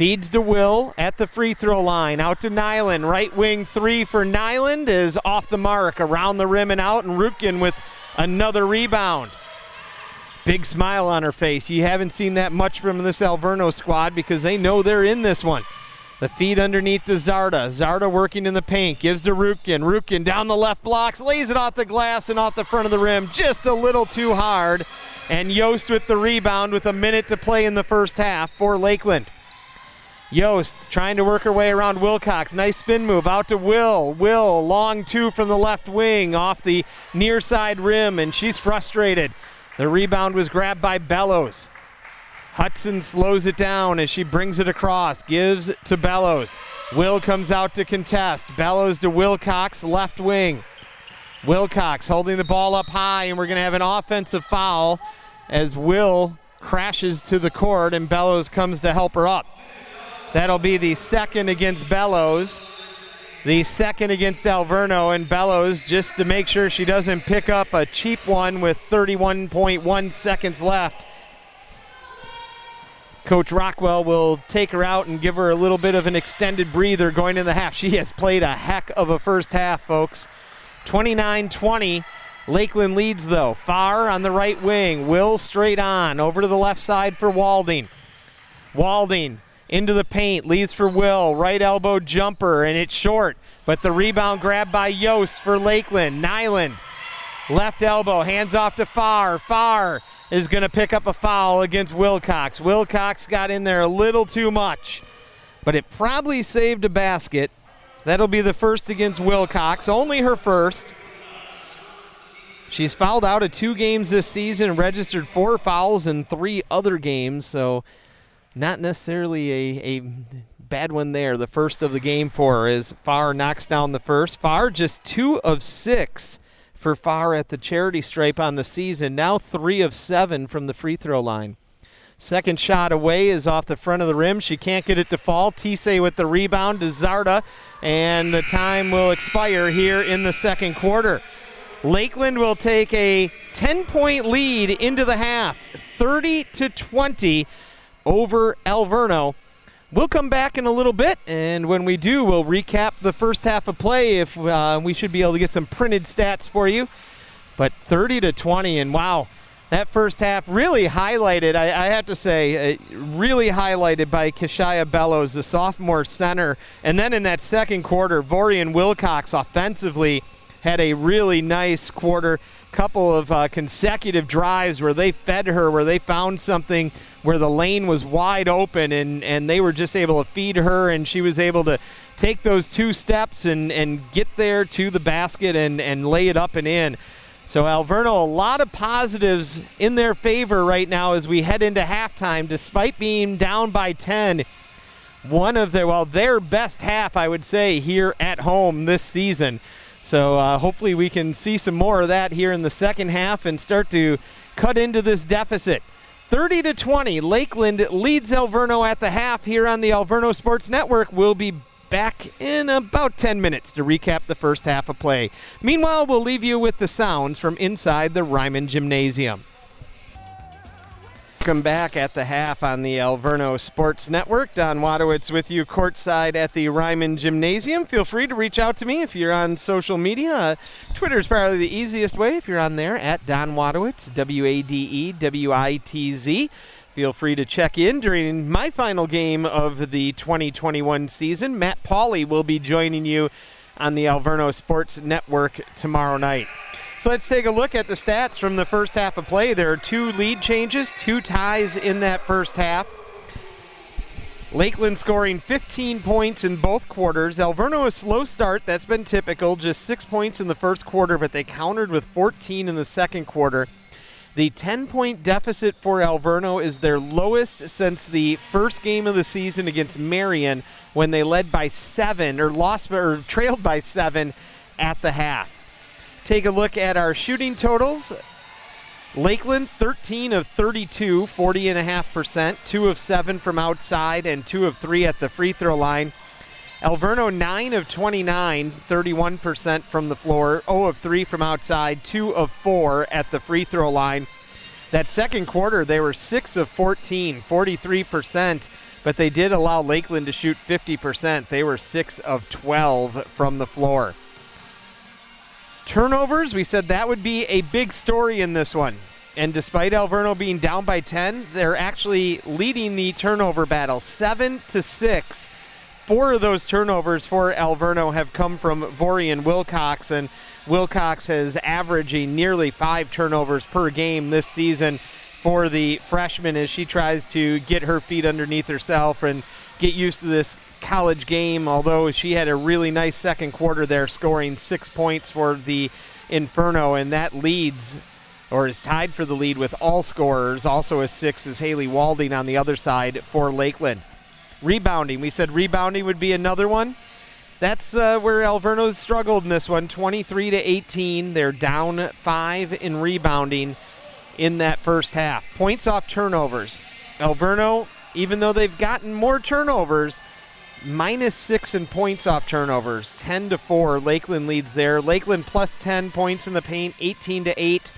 Feeds to Will at the free throw line. Out to Nyland. Right wing three for Nyland is off the mark. Around the rim and out. And Rutkin with another rebound. Big smile on her face. You haven't seen that much from this Alverno squad because they know they're in this one. The feed underneath the Zarda. Zarda working in the paint. Gives to Rutkin. Rutkin down the left blocks. Lays it off the glass and off the front of the rim. Just a little too hard. And Yost with the rebound with a minute to play in the first half for Lakeland. Yost trying to work her way around Wilcox. Nice spin move out to Will. Will, long two from the left wing off the near side rim, and she's frustrated. The rebound was grabbed by Bellows. Hudson slows it down as she brings it across, gives to Bellows. Will comes out to contest. Bellows to Wilcox, left wing. Wilcox holding the ball up high, and we're going to have an offensive foul as Will crashes to the court and Bellows comes to help her up. That'll be the second against Bellows the second against Alverno and Bellows just to make sure she doesn't pick up a cheap one with 31.1 seconds left. Coach Rockwell will take her out and give her a little bit of an extended breather going in the half. She has played a heck of a first half, folks. 29 20. Lakeland leads though. Farr on the right wing. Will straight on. Over to the left side for Walding. Walding into the paint. Leaves for Will. Right elbow jumper, and it's short. But the rebound grabbed by Yost for Lakeland. Nyland. Left elbow. Hands off to Farr. Farr is going to pick up a foul against Wilcox. Wilcox got in there a little too much, but it probably saved a basket. That'll be the first against Wilcox. Only her first. She's fouled out of two games this season registered four fouls in three other games, so not necessarily a, a bad one there. The first of the game for her as Farr knocks down the first. Farr just two of six for Farr at the charity stripe on the season, now three of seven from the free throw line. Second shot away is off the front of the rim. She can't get it to fall. Tise with the rebound to Zarda, and the time will expire here in the second quarter. Lakeland will take a 10 point lead into the half, 30 to 20 over Alverno. We'll come back in a little bit, and when we do, we'll recap the first half of play. If uh, we should be able to get some printed stats for you, but 30 to 20, and wow, that first half really highlighted. I, I have to say, uh, really highlighted by Kashaya Bellows, the sophomore center, and then in that second quarter, Vorian Wilcox offensively had a really nice quarter. Couple of uh, consecutive drives where they fed her, where they found something where the lane was wide open, and, and they were just able to feed her, and she was able to take those two steps and, and get there to the basket and, and lay it up and in. So Alverno, a lot of positives in their favor right now as we head into halftime, despite being down by 10. One of their, well, their best half, I would say, here at home this season. So uh, hopefully we can see some more of that here in the second half and start to cut into this deficit. 30 to 20, Lakeland leads Alverno at the half here on the Alverno Sports Network. We'll be back in about 10 minutes to recap the first half of play. Meanwhile, we'll leave you with the sounds from inside the Reiman Gymnasium. Welcome back at the half on the Alverno Sports Network. Don Wadewitz with you courtside at the Reiman Gymnasium. Feel free to reach out to me if you're on social media. Uh, Twitter is probably the easiest way if you're on there at Don Wadewitz, W A D E W I T Z. Feel free to check in during my final game of the 2021 season. Matt Pauley will be joining you on the Alverno Sports Network tomorrow night. So let's take a look at the stats from the first half of play. There are two lead changes, two ties in that first half. Lakeland scoring 15 points in both quarters. Alverno a slow start. That's been typical. Just six points in the first quarter, but they countered with 14 in the second quarter. The 10 point deficit for Alverno is their lowest since the first game of the season against Marian when they led by seven or lost or trailed by seven at the half. Take a look at our shooting totals. Lakeland 13 of 32, 40.5%, 2 of 7 from outside, and 2 of 3 at the free throw line. Alverno 9 of 29, 31% from the floor, 0 of 3 from outside, 2 of 4 at the free throw line. That second quarter, they were 6 of 14, 43%, but they did allow Lakeland to shoot 50%. They were 6 of 12 from the floor. Turnovers, we said that would be a big story in this one. And despite Alverno being down by 10, they're actually leading the turnover battle 7 to 6. Four of those turnovers for Alverno have come from Vorian Wilcox, and Wilcox has averaging nearly five turnovers per game this season for the freshman as she tries to get her feet underneath herself and get used to this college game, although she had a really nice second quarter there, scoring six points for the Inferno, and that leads or is tied for the lead with all scorers. Also, a six is Haley Walding on the other side for Lakeland. Rebounding, we said rebounding would be another one. That's uh, where Alverno's struggled in this one, 23 to 18. They're down five in rebounding in that first half. Points off turnovers. Alverno, even though they've gotten more turnovers, minus six in points off turnovers, 10 to 4. Lakeland leads there. Lakeland plus 10 points in the paint, 18 to 8.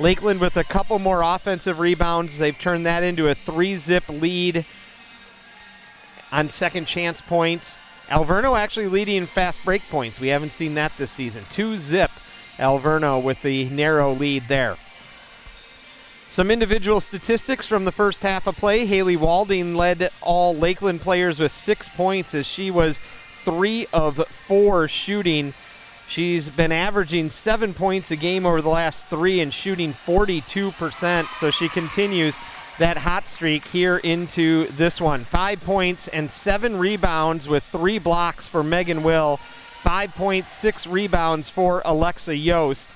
Lakeland with a couple more offensive rebounds. They've turned that into a three zip lead on second chance points. Alverno actually leading fast break points. We haven't seen that this season. Two zip, Alverno with the narrow lead there. Some individual statistics from the first half of play. Haley Walding led all Lakeland players with six points as she was three of four shooting. She's been averaging seven points a game over the last three and shooting 42%. So she continues that hot streak here into this one. Five points and seven rebounds with three blocks for Megan Will. 5.6 rebounds for Alexa Yost.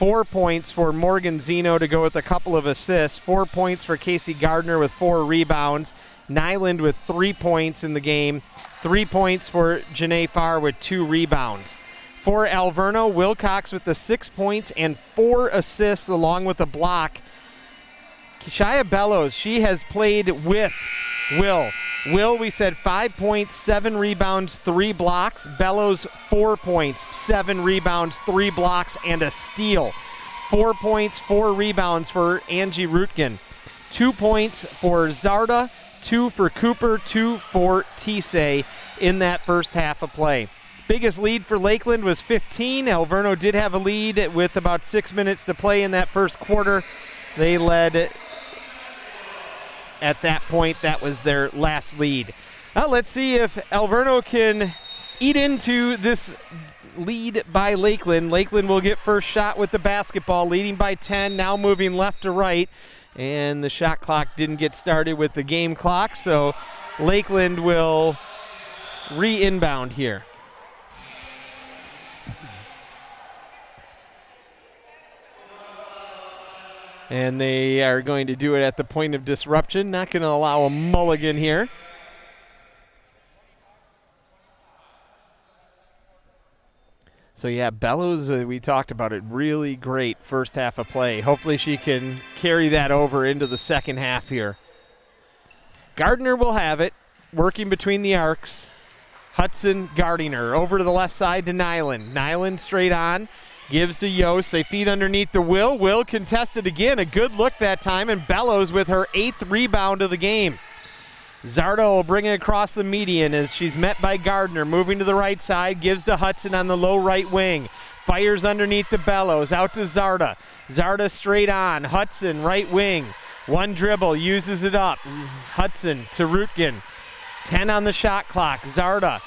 Four points for Morgan Zeno to go with a couple of assists. Four points for Casey Gardner with four rebounds. Nyland with three points in the game. Three points for Janae Farr with two rebounds. For Alverno, Wilcox with the six points and four assists along with a block. Kishaya Bellows, she has played with Will. Will, we said five points, seven rebounds, three blocks. Bellows, four points, seven rebounds, three blocks, and a steal. Four points, four rebounds for Angie Rutkin. Two points for Zarda, two for Cooper, two for Tise in that first half of play. Biggest lead for Lakeland was 15. Alverno did have a lead with about six minutes to play in that first quarter. They led at that point. That was their last lead. Now let's see if Alverno can eat into this lead by Lakeland. Lakeland will get first shot with the basketball, leading by 10, now moving left to right. And the shot clock didn't get started with the game clock, so Lakeland will re inbound here. And they are going to do it at the point of disruption. Not going to allow a mulligan here. So yeah, Bellows, uh, we talked about it. Really great first half of play. Hopefully she can carry that over into the second half here. Gardner will have it, working between the arcs. Hudson guarding her over to the left side to Nyland. Nyland straight on. Gives to Yost. They feed underneath the Will. Will contested again. A good look that time, and Bellows with her eighth rebound of the game. Zarda will bring it across the median as she's met by Gardner. Moving to the right side, gives to Hudson on the low right wing. Fires underneath the Bellows. Out to Zarda. Zarda straight on. Hudson, right wing. One dribble, uses it up. Hudson to Rutkin. 10 on the shot clock. Zarda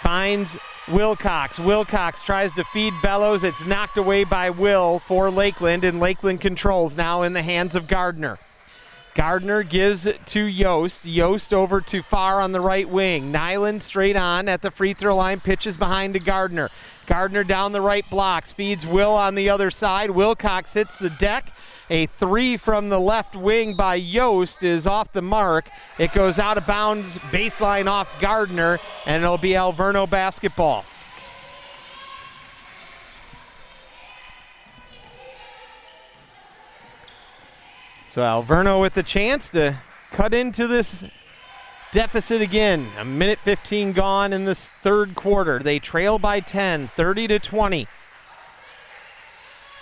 finds Wilcox. Wilcox tries to feed Bellows. It's knocked away by Will for Lakeland, and Lakeland controls now in the hands of Gardner. Gardner gives it to Yost. Yost over to Farr on the right wing. Nyland straight on at the free throw line, pitches behind to Gardner. Gardner down the right block, feeds Will on the other side. Wilcox hits the deck. A three from the left wing by Yost is off the mark. It goes out of bounds, baseline off Gardner, and it'll be Alverno basketball. So Alverno with the chance to cut into this deficit again. A minute 15 gone in this third quarter. They trail by 10, 30 to 20.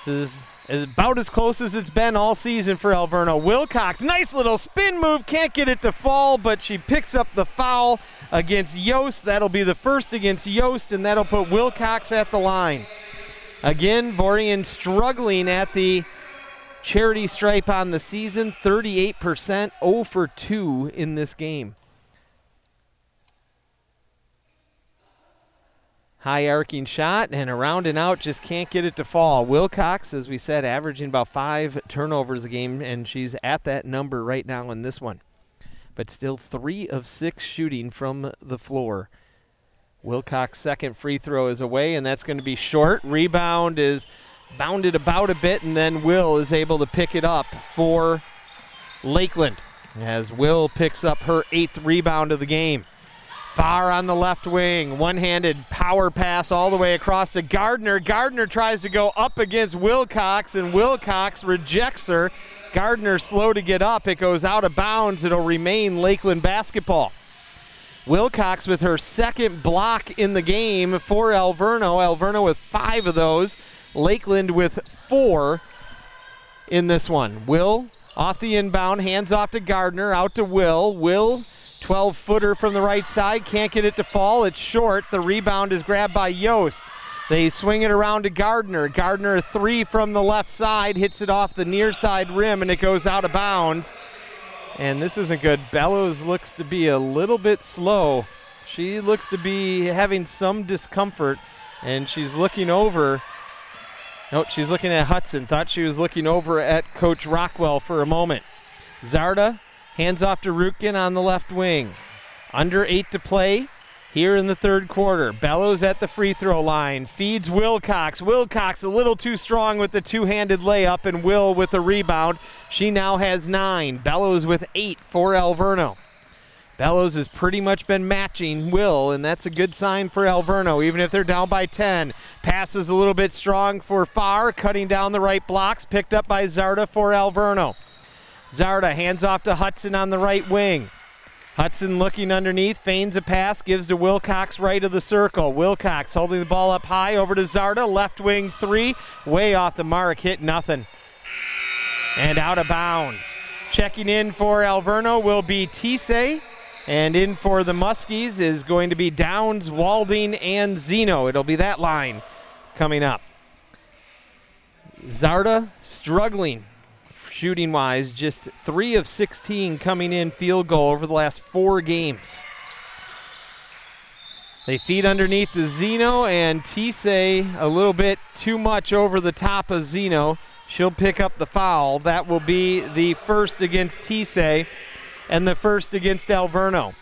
This is is about as close as it's been all season for Alverno. Wilcox, nice little spin move, can't get it to fall, but she picks up the foul against Yost. That'll be the first against Yost, and that'll put Wilcox at the line. Again, Vorian struggling at the charity stripe on the season, 38%, 0 for 2 in this game. high arcing shot and around and out just can't get it to fall. Wilcox, as we said, averaging about five turnovers a game, and she's at that number right now in this one. But still three of six shooting from the floor. Wilcox' second free throw is away, and that's going to be short. Rebound is bounded about a bit, and then Will is able to pick it up for Lakeland as Will picks up her eighth rebound of the game. Farr on the left wing, one handed power pass all the way across to Gardner. Gardner tries to go up against Wilcox, and Wilcox rejects her. Gardner slow to get up. It goes out of bounds. It'll remain Lakeland basketball. Wilcox with her second block in the game for Alverno. Alverno with five of those. Lakeland with four in this one. Will off the inbound, hands off to Gardner, out to Will. Will 12 footer from the right side. Can't get it to fall. It's short. The rebound is grabbed by Yost. They swing it around to Gardner. Gardner, three from the left side, hits it off the near side rim, and it goes out of bounds. And this isn't good. Bellows looks to be a little bit slow. She looks to be having some discomfort, and she's looking over. Nope, she's looking at Hudson. Thought she was looking over at Coach Rockwell for a moment. Zarda hands off to Rutkin on the left wing. Under eight to play here in the third quarter. Bellows at the free throw line. Feeds Wilcox. Wilcox a little too strong with the two handed layup, and Will with the rebound. She now has nine. Bellows with eight for Alverno. Bellows has pretty much been matching Will, and that's a good sign for Alverno, even if they're down by 10. Passes a little bit strong for Farr, cutting down the right blocks, picked up by Zarda for Alverno. Zarda hands off to Hudson on the right wing. Hudson looking underneath, feigns a pass, gives to Wilcox right of the circle. Wilcox holding the ball up high over to Zarda, left wing three, way off the mark, hit nothing. And out of bounds. Checking in for Alverno will be Tisei. And in for the Muskies is going to be Downs, Walding, and Zeno. It'll be that line coming up. Zarda struggling shooting wise, just 3 of 16 coming in field goal over the last four games. They feed underneath the Zeno, and Tisei a little bit too much over the top of Zeno. She'll pick up the foul. That will be the first against Tisei and the first against Alverno.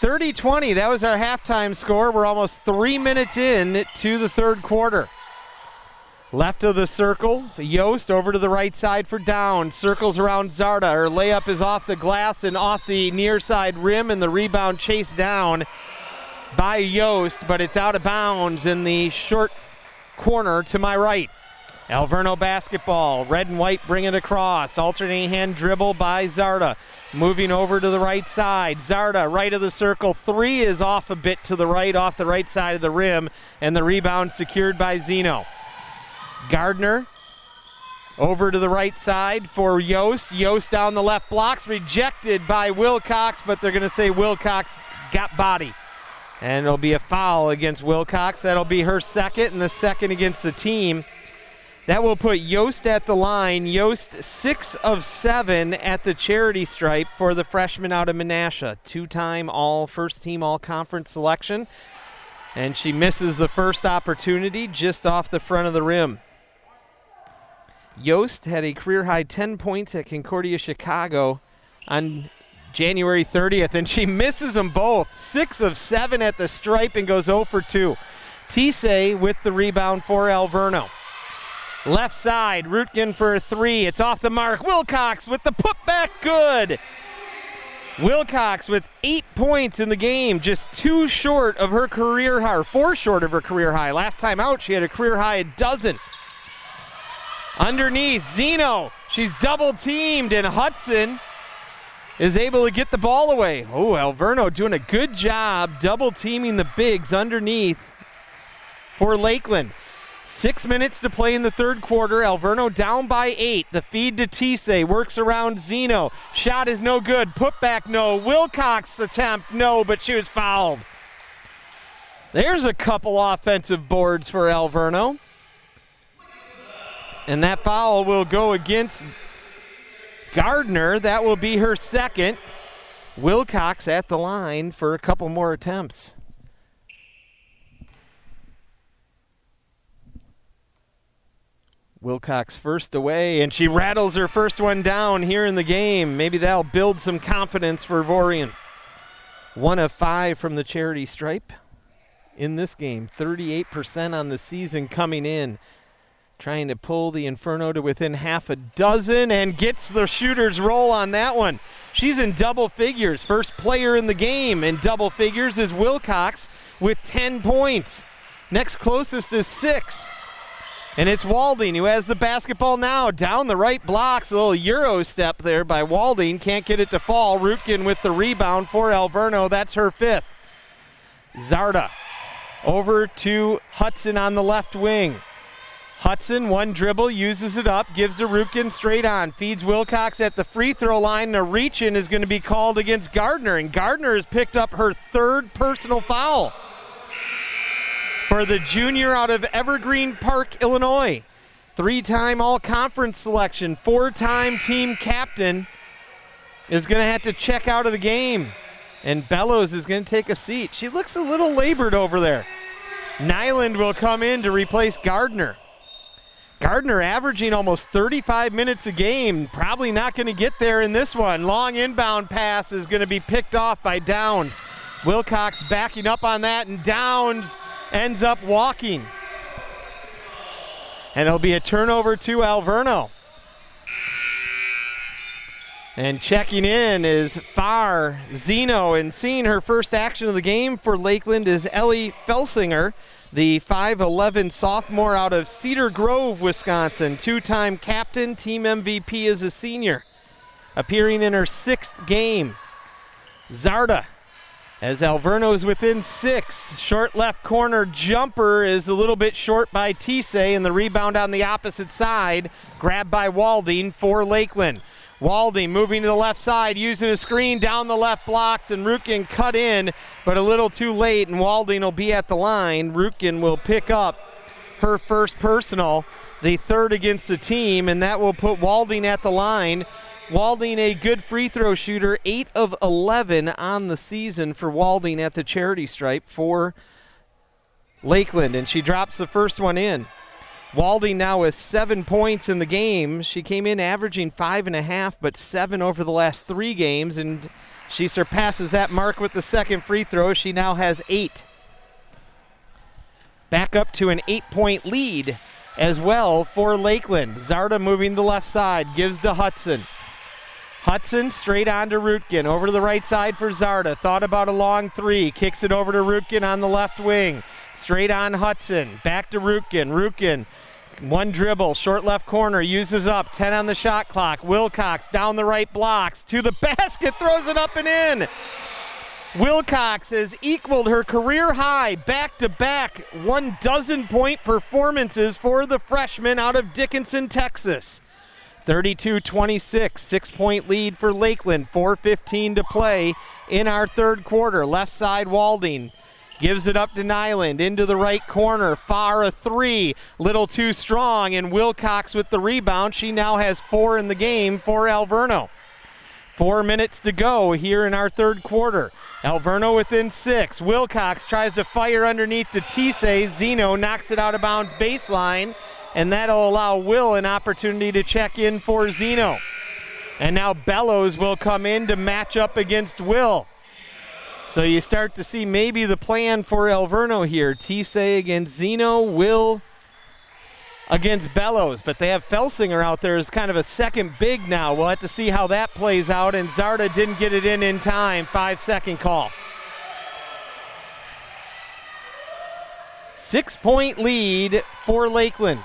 30 20, that was our halftime score. We're almost three minutes in to the third quarter. Left of the circle, Yost over to the right side for down. Circles around Zarda. Her layup is off the glass and off the near side rim, and the rebound chased down by Yost, but it's out of bounds in the short corner to my right. Alverno basketball. Red and white bring it across. Alternating hand dribble by Zarda. Moving over to the right side. Zarda, right of the circle. Three is off a bit to the right, off the right side of the rim, and the rebound secured by Zeno. Gardner over to the right side for Yost. Yost down the left blocks, rejected by Wilcox, but they're going to say Wilcox got body. And it'll be a foul against Wilcox. That'll be her second, and the second against the team. That will put Yost at the line. Yost six of seven at the charity stripe for the freshman out of Menasha. Two time all first team all conference selection. And she misses the first opportunity just off the front of the rim. Yost had a career high 10 points at Concordia Chicago on January 30th, and she misses them both. Six of seven at the stripe and goes 0 for 2. Tisei with the rebound for Alverno. Left side, Rutkin for three. It's off the mark. Wilcox with the putback, good. Wilcox with eight points in the game, just two short of her career high, or four short of her career high. Last time out, she had a career high a dozen. Underneath, Zeno. She's double teamed, and Hudson is able to get the ball away. Oh, Alverno doing a good job double teaming the bigs underneath for Lakeland. Six minutes to play in the third quarter. Alverno down by eight. The feed to Tise works around Zeno. Shot is no good. Put back no. Wilcox attempt no, but she was fouled. There's a couple offensive boards for Alverno. And that foul will go against Gardner. That will be her second. Wilcox at the line for a couple more attempts. Wilcox first away, and she rattles her first one down here in the game. Maybe that'll build some confidence for Vorian. One of five from the charity stripe in this game. 38% on the season coming in. Trying to pull the Inferno to within half a dozen and gets the shooter's roll on that one. She's in double figures. First player in the game in double figures is Wilcox with 10 points. Next closest is six. And it's Walding who has the basketball now. Down the right blocks. A little Euro step there by Walding. Can't get it to fall. Rutkin with the rebound for Alverno. That's her fifth. Zarda over to Hudson on the left wing. Hudson, one dribble, uses it up, gives to Rutkin straight on, feeds Wilcox at the free throw line, a reach in is going to be called against Gardner, and Gardner has picked up her third personal foul for the junior out of Evergreen Park, Illinois. Three time all conference selection, four time team captain is going to have to check out of the game. And Bellows is going to take a seat. She looks a little labored over there. Nyland will come in to replace Gardner. Gardner averaging almost 35 minutes a game. Probably not going to get there in this one. Long inbound pass is going to be picked off by Downs. Wilcox backing up on that, and Downs ends up walking. And it'll be a turnover to Alverno. And checking in is Farr Zeno, and seeing her first action of the game for Lakeland is Ellie Felsinger the 5'11 sophomore out of Cedar Grove, Wisconsin, two time captain, team MVP as a senior, appearing in her sixth game. Zarda, as Alverno is within six. Short left corner jumper is a little bit short by Tisei, and the rebound on the opposite side, grabbed by Walding for Lakeland. Walding moving to the left side, using a screen down the left blocks, and Rutkin cut in, but a little too late, and Walding will be at the line. Rutkin will pick up her first personal, the third against the team, and that will put Walding at the line. Walding, a good free throw shooter, 8 of 11 on the season for Walding at the charity stripe for Lakeland, and she drops the first one in. Walding now with seven points in the game. She came in averaging five and a half, but seven over the last three games, and she surpasses that mark with the second free throw. She now has eight. Back up to an eight point lead as well for Lakeland. Zarda moving the left side, gives to Hudson. Hudson straight on to Rutkin. Over to the right side for Zarda. Thought about a long three. Kicks it over to Rutkin on the left wing. Straight on Hudson. Back to Rutkin. Rutkin one dribble, short left corner, uses up, 10 on the shot clock. Wilcox down the right blocks to the basket, throws it up and in. Wilcox has equaled her career high back to back one dozen point performances for the freshman out of Dickinson, Texas. 32 26, six point lead for Lakeland, 4.15 to play in our third quarter. Left side, Walding Gives it up to Nyland into the right corner. Farr a three. Little too strong. And Wilcox with the rebound. She now has four in the game for Alverno. Four minutes to go here in our third quarter. Alverno within six. Wilcox tries to fire underneath to Tisei. Zeno knocks it out of bounds baseline, and that'll allow Will an opportunity to check in for Zeno. And now Bellows will come in to match up against Will. So you start to see maybe the plan for Alverno here. Tisei against Zeno, Will against Bellows, but they have Felsinger out there as kind of a second big now. We'll have to see how that plays out, and Zarda didn't get it in in time. Five second call. Six point lead for Lakeland.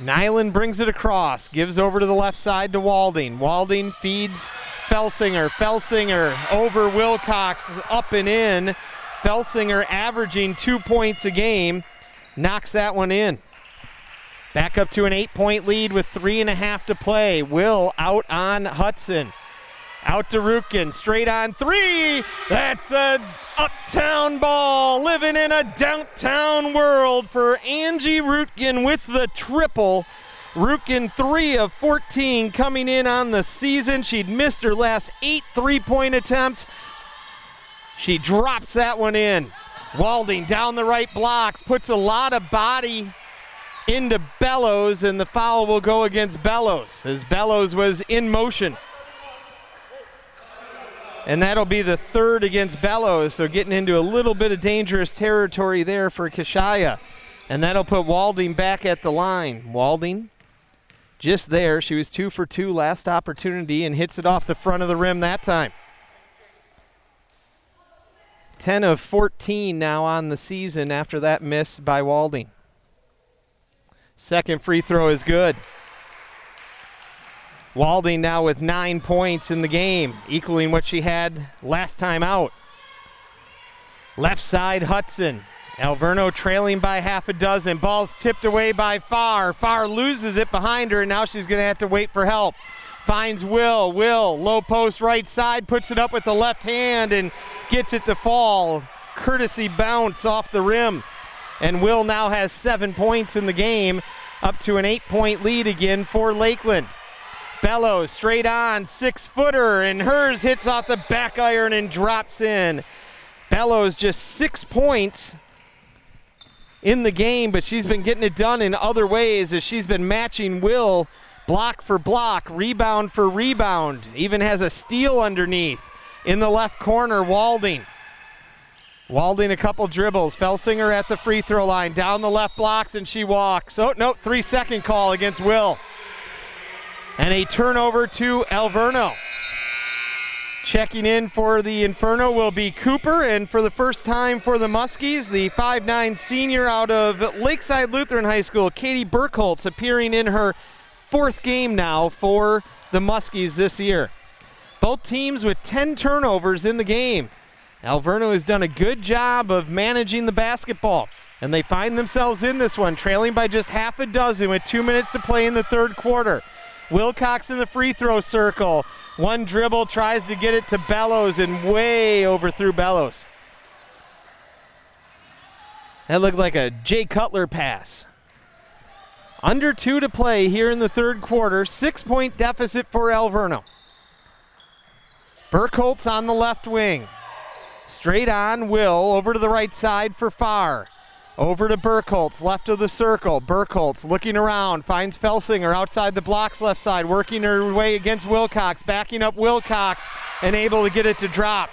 Nyland brings it across, gives over to the left side to Walding. Walding feeds Felsinger. Felsinger over Wilcox, up and in. Felsinger averaging two points a game, knocks that one in. Back up to an eight point lead with three and a half to play. Will out on Hudson. Out to Rutkin, straight on three. That's a uptown ball, living in a downtown world for Angie Rutkin with the triple. Rutkin, three of 14 coming in on the season. She'd missed her last eight three point attempts. She drops that one in. Walding down the right blocks, puts a lot of body into Bellows, and the foul will go against Bellows as Bellows was in motion. And that'll be the third against Bellows. So getting into a little bit of dangerous territory there for Kashaya. And that'll put Walding back at the line. Walding just there. She was two for two last opportunity and hits it off the front of the rim that time. 10 of 14 now on the season after that miss by Walding. Second free throw is good. Walding now with nine points in the game, equaling what she had last time out. Left side, Hudson. Alverno trailing by half a dozen. Ball's tipped away by Farr. Farr loses it behind her, and now she's going to have to wait for help. Finds Will. Will, low post right side, puts it up with the left hand and gets it to fall. Courtesy bounce off the rim. And Will now has seven points in the game, up to an eight point lead again for Lakeland. Bellows straight on, six footer, and hers hits off the back iron and drops in. Bellows just six points in the game, but she's been getting it done in other ways as she's been matching Will block for block, rebound for rebound. Even has a steal underneath in the left corner, Walding. Walding a couple dribbles. Felsinger at the free throw line. Down the left blocks and she walks. Oh, no, three second call against Will. And a turnover to Alverno. Checking in for the Inferno will be Cooper, and for the first time for the Muskies, the 5'9 senior out of Lakeside Lutheran High School, Katie Burkholtz, appearing in her fourth game now for the Muskies this year. Both teams with 10 turnovers in the game. Alverno has done a good job of managing the basketball, and they find themselves in this one, trailing by just half a dozen with two minutes to play in the third quarter. Wilcox in the free throw circle. One dribble tries to get it to Bellows and way overthrew Bellows. That looked like a Jay Cutler pass. Under two to play here in the third quarter. Six point deficit for Alverno. Burkholtz on the left wing. Straight on, Will over to the right side for Farr. Over to Burkholtz, left of the circle. Burkholtz looking around, finds Felsinger outside the blocks left side, working her way against Wilcox, backing up Wilcox, and able to get it to drop.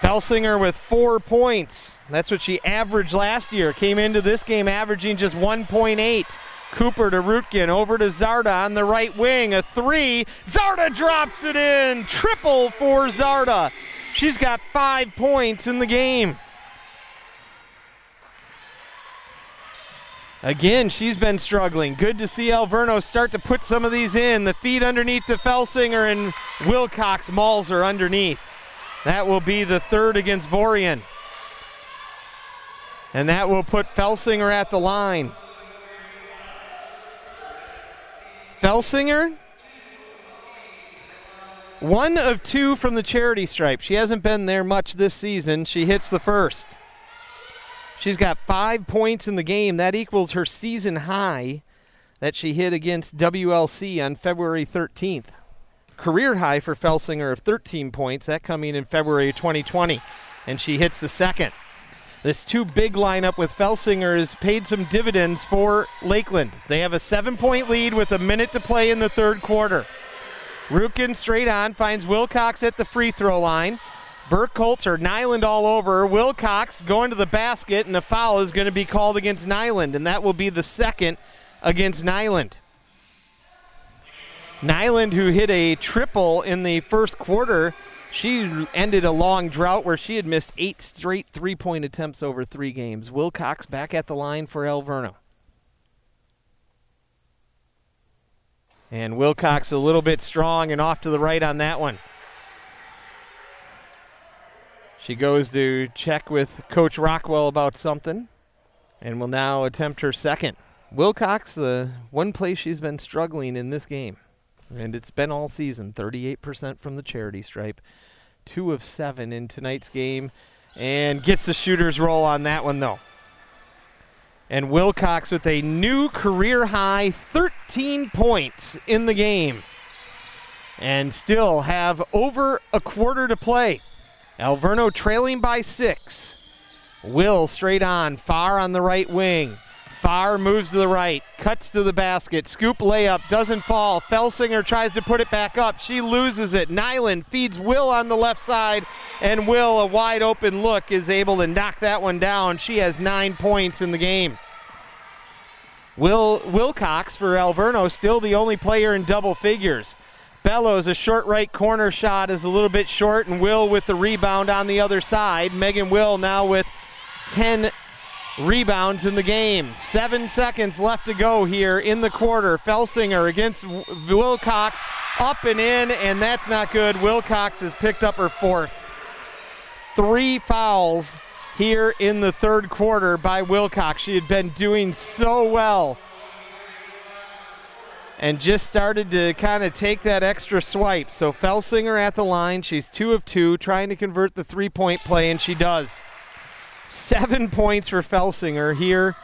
Felsinger with four points. That's what she averaged last year. Came into this game averaging just 1.8. Cooper to Rutkin, over to Zarda on the right wing. A three. Zarda drops it in. Triple for Zarda. She's got five points in the game. Again, she's been struggling. Good to see Alverno start to put some of these in. The feed underneath the Felsinger and Wilcox mauls her underneath. That will be the third against Vorian. And that will put Felsinger at the line. Felsinger, one of two from the charity stripe. She hasn't been there much this season. She hits the first. She's got five points in the game. That equals her season high that she hit against WLC on February 13th. Career high for Felsinger of 13 points, that coming in February 2020. And she hits the second. This two big lineup with Felsinger has paid some dividends for Lakeland. They have a seven point lead with a minute to play in the third quarter. Rutkin straight on finds Wilcox at the free throw line. Burkholtz or Nyland all over. Wilcox going to the basket, and a foul is going to be called against Nyland, and that will be the second against Nyland. Nyland, who hit a triple in the first quarter, she ended a long drought where she had missed eight straight three point attempts over three games. Wilcox back at the line for Alverno. And Wilcox a little bit strong and off to the right on that one. She goes to check with Coach Rockwell about something and will now attempt her second. Wilcox, the one place she's been struggling in this game, and it's been all season 38% from the charity stripe, two of seven in tonight's game, and gets the shooter's roll on that one, though. And Wilcox with a new career high 13 points in the game, and still have over a quarter to play. Alverno trailing by six. Will straight on, Farr on the right wing. Farr moves to the right, cuts to the basket, scoop layup, doesn't fall. Felsinger tries to put it back up. She loses it. Nyland feeds Will on the left side, and Will, a wide open look, is able to knock that one down. She has nine points in the game. Will Wilcox for Alverno still the only player in double figures. Bellows, a short right corner shot is a little bit short, and Will with the rebound on the other side. Megan Will now with 10 rebounds in the game. Seven seconds left to go here in the quarter. Felsinger against Wilcox, up and in, and that's not good. Wilcox has picked up her fourth. three fouls here in the third quarter by Wilcox. She had been doing so well and just started to kind of take that extra swipe. So Felsinger at the line. She's two of two, trying to convert the three point play, and she does. Seven points for Felsinger here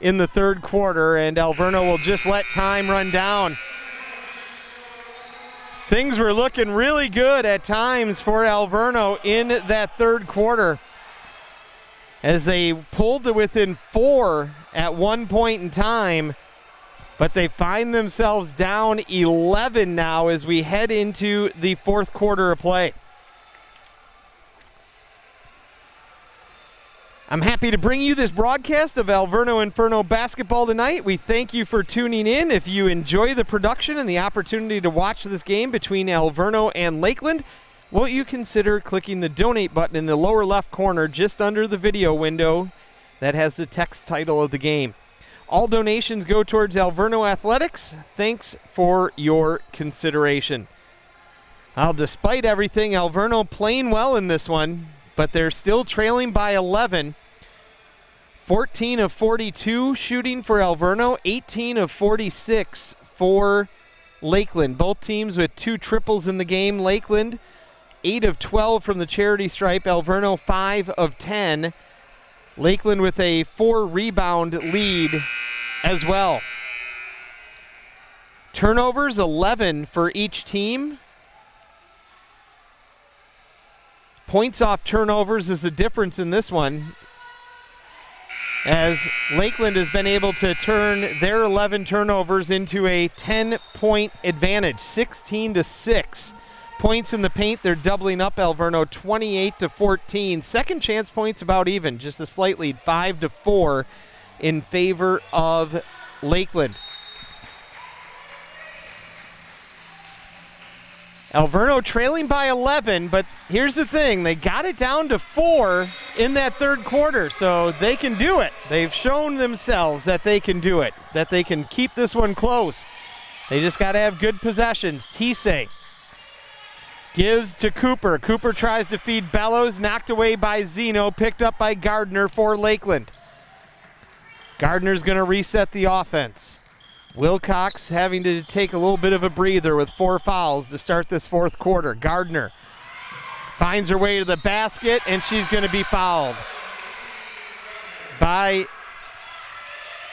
in the third quarter, and Alverno will just let time run down. Things were looking really good at times for Alverno in that third quarter as they pulled to within four at one point in time but they find themselves down 11 now as we head into the fourth quarter of play. I'm happy to bring you this broadcast of Alverno Inferno basketball tonight. We thank you for tuning in. If you enjoy the production and the opportunity to watch this game between Alverno and Lakeland, won't you consider clicking the donate button in the lower left corner just under the video window that has the text title of the game? All donations go towards Alverno Athletics. Thanks for your consideration. Well, despite everything, Alverno playing well in this one, but they're still trailing by 11. 14 of 42 shooting for Alverno, 18 of 46 for Lakeland. Both teams with two triples in the game. Lakeland, 8 of 12 from the charity stripe. Alverno, 5 of 10. Lakeland with a four rebound lead as well. Turnovers 11 for each team. Points off turnovers is the difference in this one. As Lakeland has been able to turn their 11 turnovers into a 10 point advantage, 16 to 6 points in the paint. They're doubling up Alverno 28 to 14. Second chance points about even, just a slight lead, 5 to 4 in favor of Lakeland. Alverno trailing by 11, but here's the thing they got it down to four in that third quarter, so they can do it. They've shown themselves that they can do it, that they can keep this one close. They just got to have good possessions. Tisei gives to Cooper. Cooper tries to feed Bellows, knocked away by Zeno, picked up by Gardner for Lakeland. Gardner's going to reset the offense. Wilcox having to take a little bit of a breather with four fouls to start this fourth quarter. Gardner finds her way to the basket, and she's going to be fouled by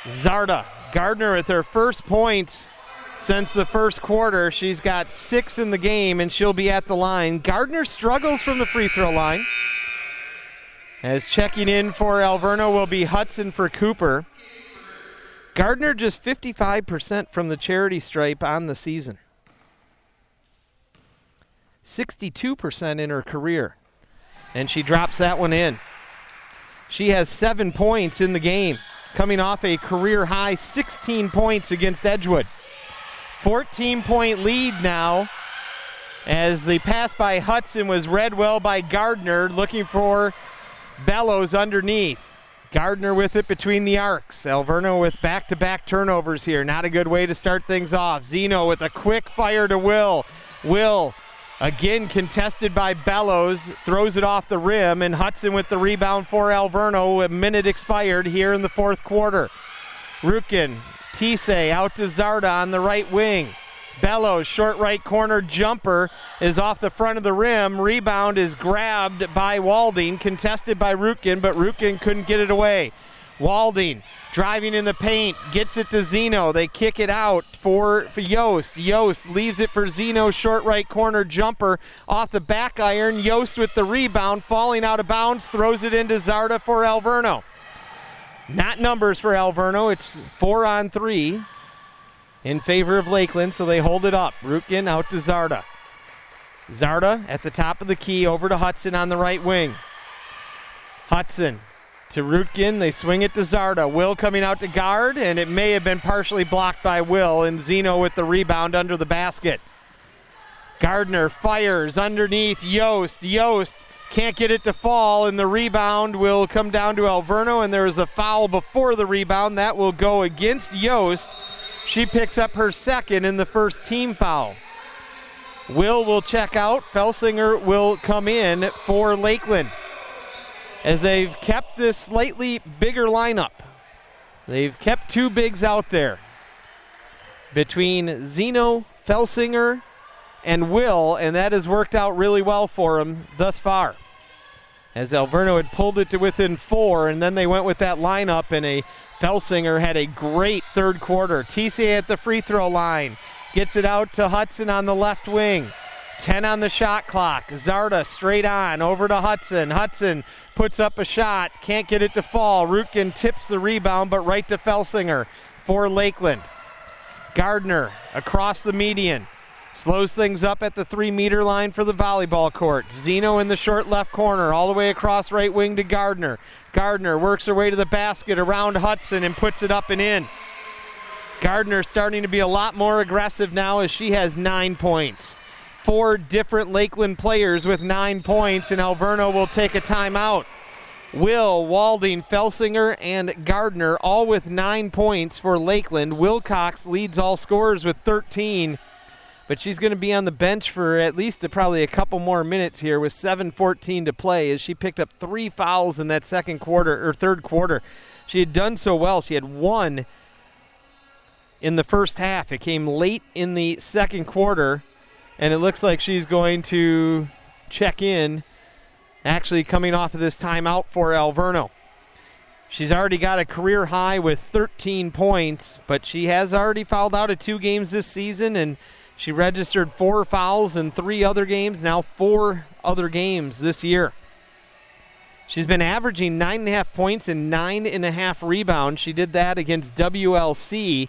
Zarda. Gardner with her first points since the first quarter. She's got six in the game, and she'll be at the line. Gardner struggles from the free throw line. As checking in for Alverno will be Hudson for Cooper. Gardner just 55% from the charity stripe on the season. 62% in her career. And she drops that one in. She has seven points in the game, coming off a career high 16 points against Edgewood. 14 point lead now as the pass by Hudson was read well by Gardner, looking for Bellows underneath. Gardner with it between the arcs. Alverno with back to back turnovers here. Not a good way to start things off. Zeno with a quick fire to Will. Will again contested by Bellows. Throws it off the rim. And Hudson with the rebound for Alverno. A minute expired here in the fourth quarter. Rutkin, Tisei out to Zarda on the right wing. Bellows, short right corner jumper is off the front of the rim. Rebound is grabbed by Walding, contested by Rutkin, but Rutkin couldn't get it away. Walding driving in the paint, gets it to Zeno. They kick it out for, for Yost. Yost leaves it for Zeno, short right corner jumper off the back iron. Yost with the rebound, falling out of bounds, throws it into Zarda for Alverno. Not numbers for Alverno, it's four on three in favor of Lakeland, so they hold it up. Rutkin out to Zarda. Zarda at the top of the key over to Hudson on the right wing. Hudson to Rutkin. They swing it to Zarda. Will coming out to guard, and it may have been partially blocked by Will, and Zeno with the rebound under the basket. Gardner fires underneath Yost. Yost can't get it to fall, and the rebound will come down to Alverno, and there is a foul before the rebound. That will go against Yost. She picks up her second in the first team foul. Will will check out. Felsinger will come in for Lakeland. as they've kept this slightly bigger lineup. They've kept two bigs out there between Zeno, Felsinger, and Will, and that has worked out really well for them thus far. As Alverno had pulled it to within four, and then they went with that lineup, and a Felsinger had a great third quarter. Tisei at the free throw line gets it out to Hudson on the left wing. 10 on the shot clock. Zarda straight on over to Hudson. Hudson puts up a shot, can't get it to fall. Rutkin tips the rebound, but right to Felsinger for Lakeland. Gardner across the median. Slows things up at the three meter line for the volleyball court. Zeno in the short left corner, all the way across right wing to Gardner. Gardner works her way to the basket around Hudson and puts it up and in. Gardner starting to be a lot more aggressive now as she has nine points. Four different Lakeland players with nine points, and Alverno will take a timeout. Will, Walding, Felsinger, and Gardner all with nine points for Lakeland. Wilcox leads all scorers with 13, but she's going to be on the bench for at least a, probably a couple more minutes here with 7:14 to play. As she picked up three fouls in that second quarter or third quarter, she had done so well. She had one in the first half. It came late in the second quarter, and it looks like she's going to check in actually coming off of this timeout for Alverno. She's already got a career high with 13 points, but she has already fouled out of two games this season, and she registered four fouls in three other games, now four other games this year. She's been averaging nine and a half points and nine and a half rebounds. She did that against WLC.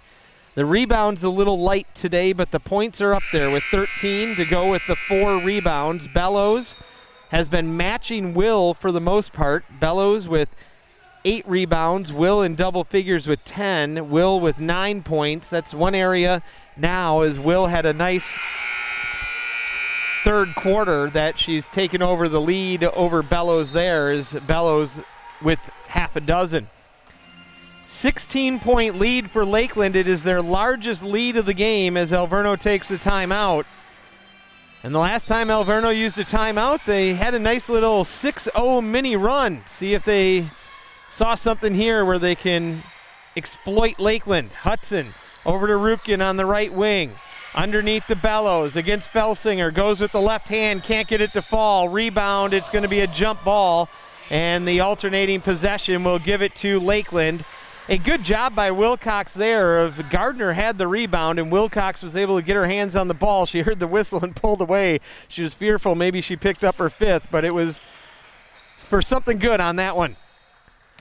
The rebounds a little light today, but the points are up there with 13 to go with the four rebounds. Bellows has been matching Will for the most part. Bellows with eight rebounds, Will in double figures with 10, Will with nine points. That's one area now, as Will had a nice third quarter that she's taken over the lead over Bellows there, is Bellows with half a dozen. 16 point lead for Lakeland. It is their largest lead of the game as Alverno takes the timeout. And the last time Alverno used a timeout, they had a nice little 6 0 mini run. See if they saw something here where they can exploit Lakeland. Hudson over to Rutkin on the right wing. Underneath the bellows against Felsinger. Goes with the left hand, can't get it to fall. Rebound, it's going to be a jump ball. And the alternating possession will give it to Lakeland a good job by Wilcox there. Of Gardner had the rebound and Wilcox was able to get her hands on the ball. She heard the whistle and pulled away. She was fearful maybe she picked up her fifth, but it was for something good on that one.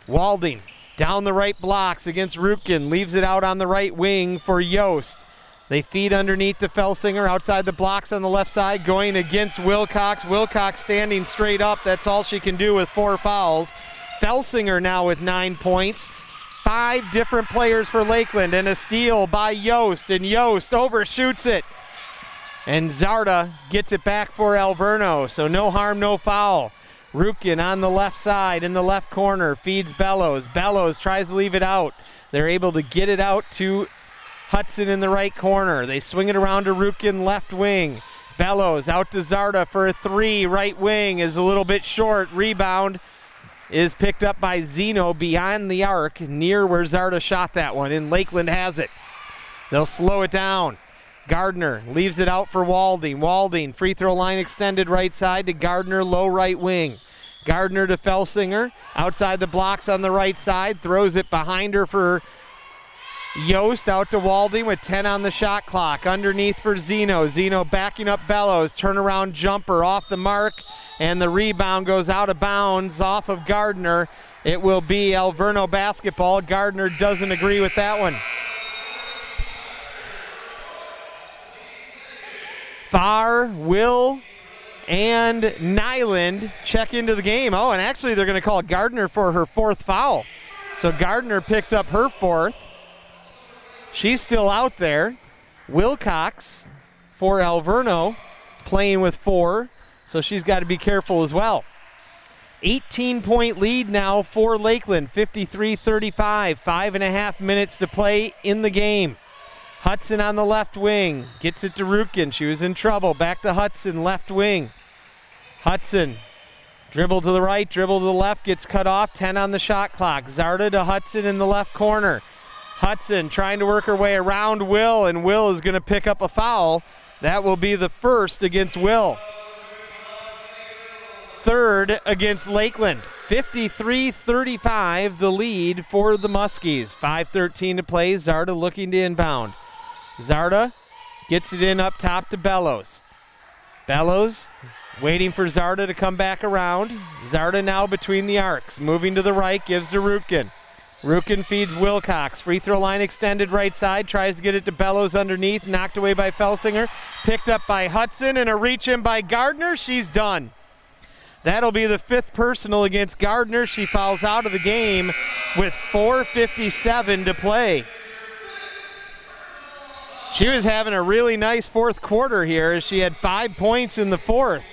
Walding down the right blocks against Rutkin, leaves it out on the right wing for Yost. They feed underneath to Felsinger outside the blocks on the left side, going against Wilcox. Wilcox standing straight up. That's all she can do with four fouls. Felsinger now with nine points five different players for Lakeland and a steal by Yost, and Yost overshoots it. And Zarda gets it back for Alverno, so no harm, no foul. Rutkin on the left side in the left corner feeds Bellows. Bellows tries to leave it out. They're able to get it out to Hudson in the right corner. They swing it around to Rutkin left wing. Bellows out to Zarda for a three. Right wing is a little bit short. Rebound is picked up by Zeno beyond the arc near where Zarda shot that one, and Lakeland has it. They'll slow it down. Gardner leaves it out for Walding. Walding, free throw line extended right side to Gardner, low right wing. Gardner to Felsinger, outside the blocks on the right side, throws it behind her for Yost out to Walding with 10 on the shot clock. Underneath for Zeno. Zeno backing up Bellows. Turnaround jumper off the mark and the rebound goes out of bounds off of Gardner. It will be Alverno basketball. Gardner doesn't agree with that one. Farr, Will, and Nyland check into the game. Oh, and actually, they're going to call Gardner for her fourth foul. So Gardner picks up her fourth. She's still out there. Wilcox for Alverno playing with four. So she's got to be careful as well. 18 point lead now for Lakeland, 53 35. Five and a half minutes to play in the game. Hudson on the left wing gets it to Rutkin. She was in trouble. Back to Hudson, left wing. Hudson Dribble to the right, dribble to the left, gets cut off. 10 on the shot clock. Zarda to Hudson in the left corner. Hudson trying to work her way around Will, and Will is going to pick up a foul. That will be the first against Will. Third against Lakeland. 53 35, the lead for the Muskies. 5.13 to play. Zarda looking to inbound. Zarda gets it in up top to Bellows. Bellows waiting for Zarda to come back around. Zarda now between the arcs. Moving to the right, gives to Rutkin. Rukin feeds Wilcox. Free throw line extended right side. Tries to get it to Bellows underneath. Knocked away by Felsinger. Picked up by Hudson and a reach in by Gardner. She's done. That'll be the fifth personal against Gardner. She fouls out of the game with 4.57 to play. She was having a really nice fourth quarter here. She had five points in the fourth.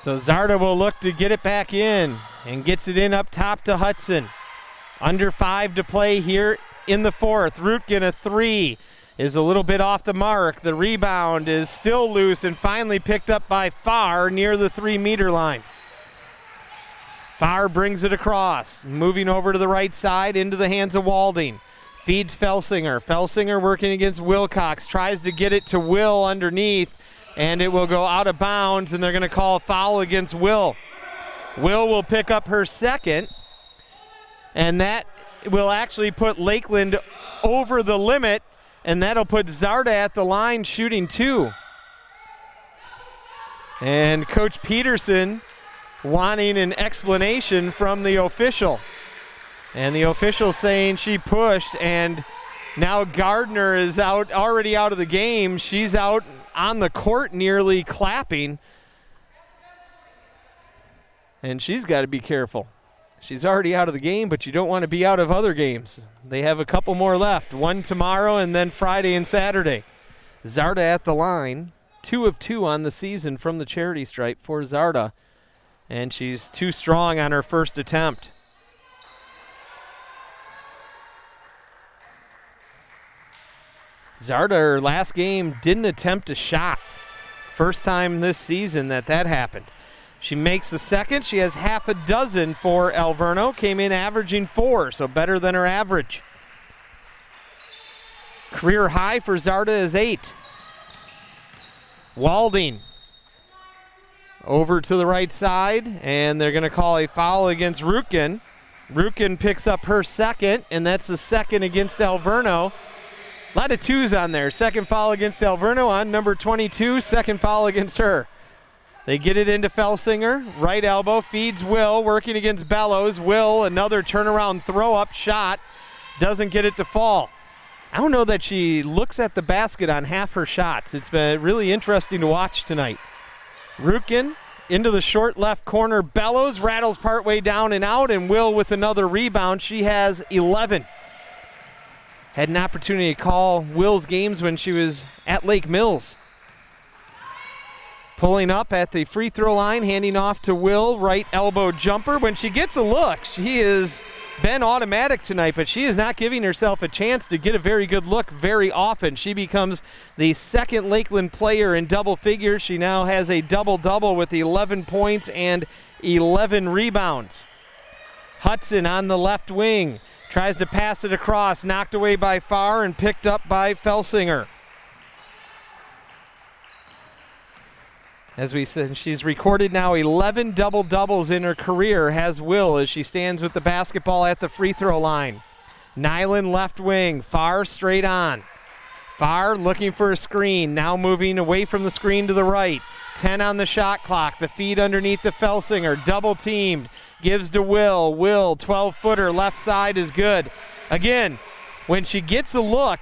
So Zarda will look to get it back in and gets it in up top to Hudson. Under five to play here in the fourth. Rutkin a three is a little bit off the mark. The rebound is still loose and finally picked up by Farr near the three meter line. Farr brings it across, moving over to the right side into the hands of Walding. Feeds Felsinger. Felsinger working against Wilcox. Tries to get it to Will underneath and it will go out of bounds, and they're going to call a foul against Will. Will will pick up her second, and that will actually put Lakeland over the limit, and that'll put Zarda at the line shooting two. And Coach Peterson wanting an explanation from the official. And the official saying she pushed, and now Gardner is out already out of the game. She's out on the court nearly clapping. And she's got to be careful. She's already out of the game, but you don't want to be out of other games. They have a couple more left one tomorrow and then Friday and Saturday. Zarda at the line, two of two on the season from the charity stripe for Zarda. And she's too strong on her first attempt. Zarda, her last game, didn't attempt a shot. First time this season that that happened. She makes the second. She has half a dozen for Alverno. Came in averaging four, so better than her average. Career high for Zarda is eight. Walding over to the right side, and they're going to call a foul against Rutkin. Rutkin picks up her second, and that's the second against Alverno. A lot of twos on there. Second foul against Alverno on number 22. Second foul against her. They get it into Felsinger. Right elbow feeds Will, working against Bellows. Will, another turnaround throw up shot. Doesn't get it to fall. I don't know that she looks at the basket on half her shots. It's been really interesting to watch tonight. Rutkin into the short left corner. Bellows rattles partway down and out, and Will with another rebound. She has 11 had an opportunity to call Will's games when she was at Lake Mills. Pulling up at the free throw line, handing off to Will, right elbow jumper. When she gets a look, she has been automatic tonight, but she is not giving herself a chance to get a very good look very often. She becomes the second Lakeland player in double figures. She now has a double double with 11 points and 11 rebounds. Hudson on the left wing Tries to pass it across, knocked away by Farr and picked up by Felsinger. As we said, she's recorded now 11 double doubles in her career, has Will, as she stands with the basketball at the free throw line. Nyland left wing, Farr straight on. Farr looking for a screen, now moving away from the screen to the right. 10 on the shot clock. The feed underneath the Felsinger, double teamed gives to Will. Will, 12 footer, left side is good. Again, when she gets a look,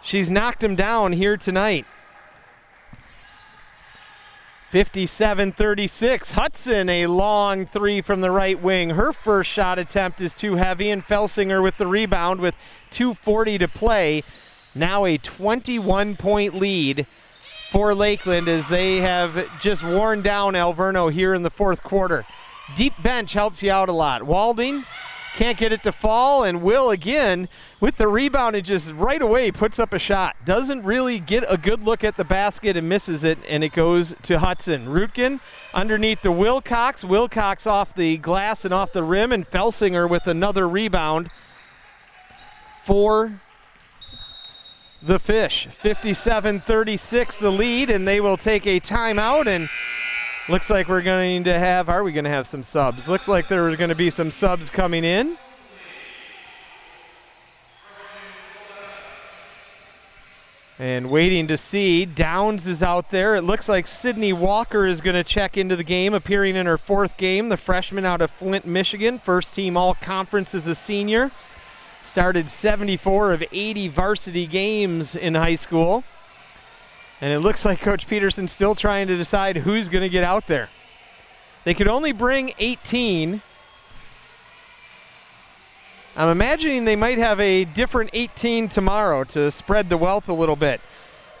she's knocked him down here tonight. 57 36. Hudson, a long three from the right wing. Her first shot attempt is too heavy, and Felsinger with the rebound with 2.40 to play. Now a 21 point lead for Lakeland as they have just worn down Alverno here in the fourth quarter. Deep bench helps you out a lot. Walding Can't get it to fall, and Will again with the rebound and just right away puts up a shot. Doesn't really get a good look at the basket and misses it, and it goes to Hudson. Rutkin underneath the Wilcox. Wilcox off the glass and off the rim, and Felsinger with another rebound for the Fish. 57 36 the lead, and they will take a timeout. And looks like we're going to have, are we going to have some subs? Looks like there are going to be some subs coming in. And waiting to see. Downs is out there. It looks like Sydney Walker is going to check into the game, appearing in her fourth game. The freshman out of Flint, Michigan. First team all conference as a senior. Started 74 of 80 varsity games in high school. And it looks like Coach Peterson's still trying to decide who's going to get out there. They could only bring 18. I'm imagining they might have a different 18 tomorrow to spread the wealth a little bit.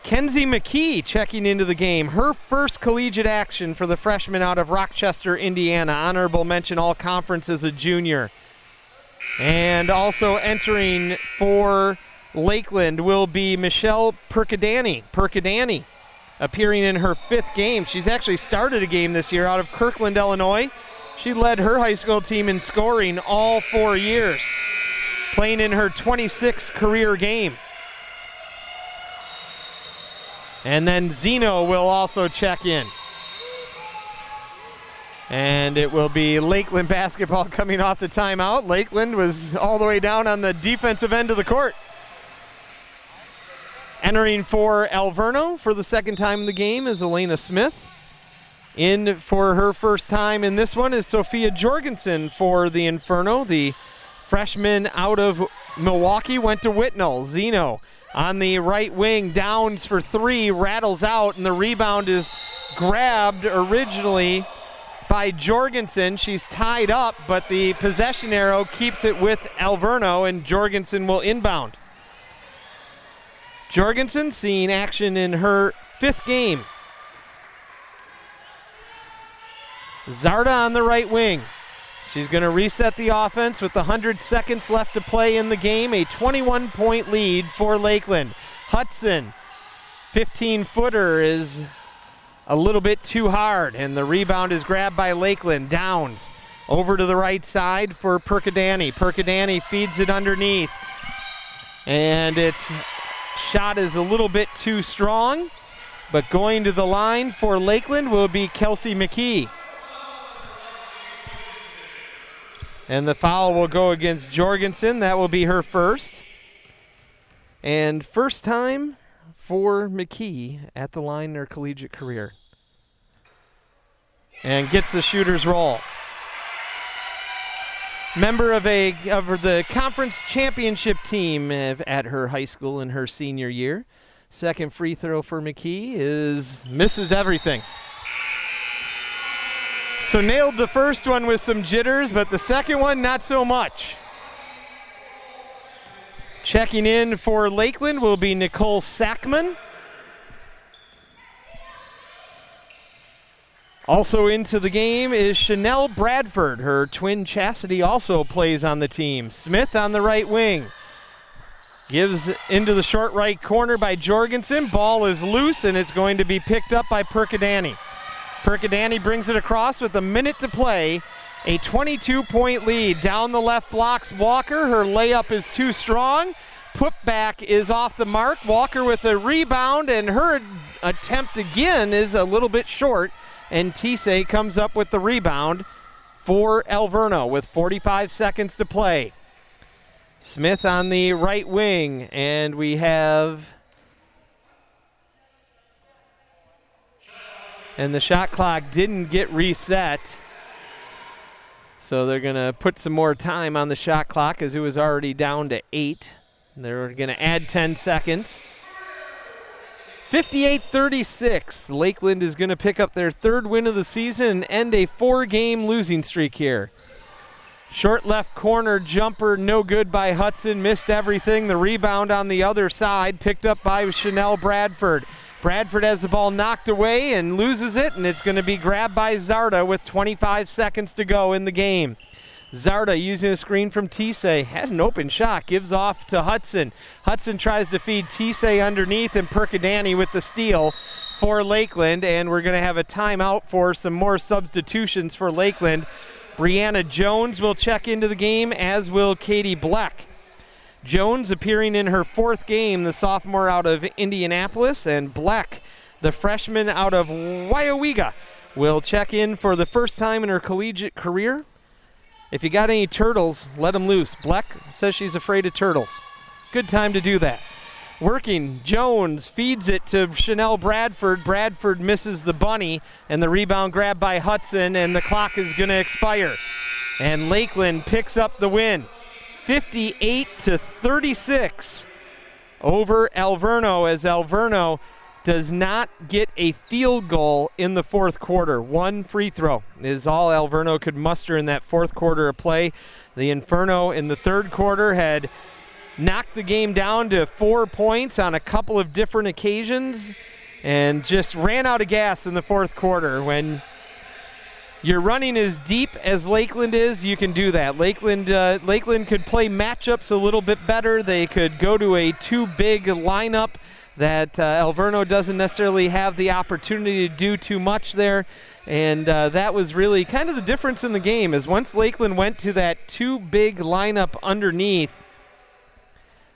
Kenzie McKee checking into the game. Her first collegiate action for the freshman out of Rochester, Indiana. Honorable mention all conference as a junior. And also entering for Lakeland will be Michelle Perkadani. Perkadani appearing in her fifth game. She's actually started a game this year out of Kirkland, Illinois. She led her high school team in scoring all four years, playing in her 26th career game. And then Zeno will also check in. And it will be Lakeland basketball coming off the timeout. Lakeland was all the way down on the defensive end of the court. Entering for Alverno for the second time in the game is Elena Smith. In for her first time in this one is Sophia Jorgensen for the Inferno. The freshman out of Milwaukee went to Whitnall. Zeno on the right wing, downs for three, rattles out, and the rebound is grabbed originally by Jorgensen. She's tied up, but the possession arrow keeps it with Alverno, and Jorgensen will inbound. Jorgensen seeing action in her fifth game. Zarda on the right wing. She's going to reset the offense with 100 seconds left to play in the game. A 21 point lead for Lakeland. Hudson, 15 footer, is a little bit too hard, and the rebound is grabbed by Lakeland. Downs over to the right side for Perkadani. Perkadani feeds it underneath, and its shot is a little bit too strong. But going to the line for Lakeland will be Kelsey McKee. And the foul will go against Jorgensen. That will be her first. And first time for McKee at the line in her collegiate career. And gets the shooter's roll. Member of a of the conference championship team at her high school in her senior year. Second free throw for McKee is misses everything. So nailed the first one with some jitters, but the second one not so much. Checking in for Lakeland will be Nicole Sackman. Also into the game is Chanel Bradford. Her twin Chastity also plays on the team. Smith on the right wing. Gives into the short right corner by Jorgensen. Ball is loose and it's going to be picked up by Perkadani. Perkadani brings it across with a minute to play. A 22 point lead. Down the left blocks Walker. Her layup is too strong. Putback is off the mark. Walker with a rebound, and her attempt again is a little bit short. And Tisei comes up with the rebound for Alverno with 45 seconds to play. Smith on the right wing, and we have. And the shot clock didn't get reset. So they're going to put some more time on the shot clock as it was already down to eight. They're going to add 10 seconds. 58 36. Lakeland is going to pick up their third win of the season and end a four game losing streak here. Short left corner jumper, no good by Hudson, missed everything. The rebound on the other side, picked up by Chanel Bradford. Bradford has the ball knocked away and loses it, and it's going to be grabbed by Zarda with 25 seconds to go in the game. Zarda using a screen from Tisei. Had an open shot. Gives off to Hudson. Hudson tries to feed Tisei underneath and Perkadani with the steal for Lakeland. And we're going to have a timeout for some more substitutions for Lakeland. Brianna Jones will check into the game, as will Katie Black. Jones appearing in her fourth game, the sophomore out of Indianapolis, and Black, the freshman out of Waiawega, will check in for the first time in her collegiate career. If you got any turtles, let them loose. Black says she's afraid of turtles. Good time to do that. Working, Jones feeds it to Chanel Bradford. Bradford misses the bunny, and the rebound grab by Hudson, and the clock is going to expire. And Lakeland picks up the win. 58 to 36 over Alverno as Alverno does not get a field goal in the fourth quarter. One free throw is all Alverno could muster in that fourth quarter of play. The Inferno in the third quarter had knocked the game down to four points on a couple of different occasions and just ran out of gas in the fourth quarter when you're running as deep as Lakeland is, you can do that. Lakeland uh, Lakeland could play matchups a little bit better. They could go to a too big lineup that uh, Alverno doesn't necessarily have the opportunity to do too much there. And uh, that was really kind of the difference in the game. Is once Lakeland went to that two big lineup underneath,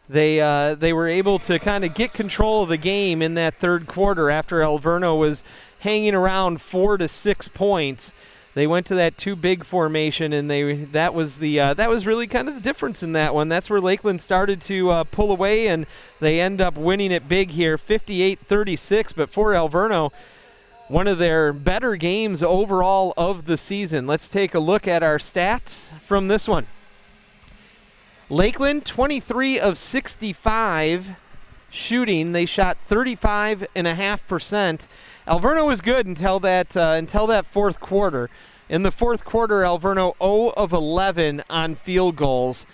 they uh, they were able to kind of get control of the game in that third quarter after Alverno was hanging around four to six points they went to that two big formation, and they that was the uh, that was really kind of the difference in that one. That's where Lakeland started to uh, pull away, and they end up winning it big here, 58-36. But for Alverno, one of their better games overall of the season. Let's take a look at our stats from this one. Lakeland 23 of 65 shooting. They shot 35.5%. Alverno was good until that uh, until that fourth quarter. In the fourth quarter, Alverno 0 of 11 on field goals,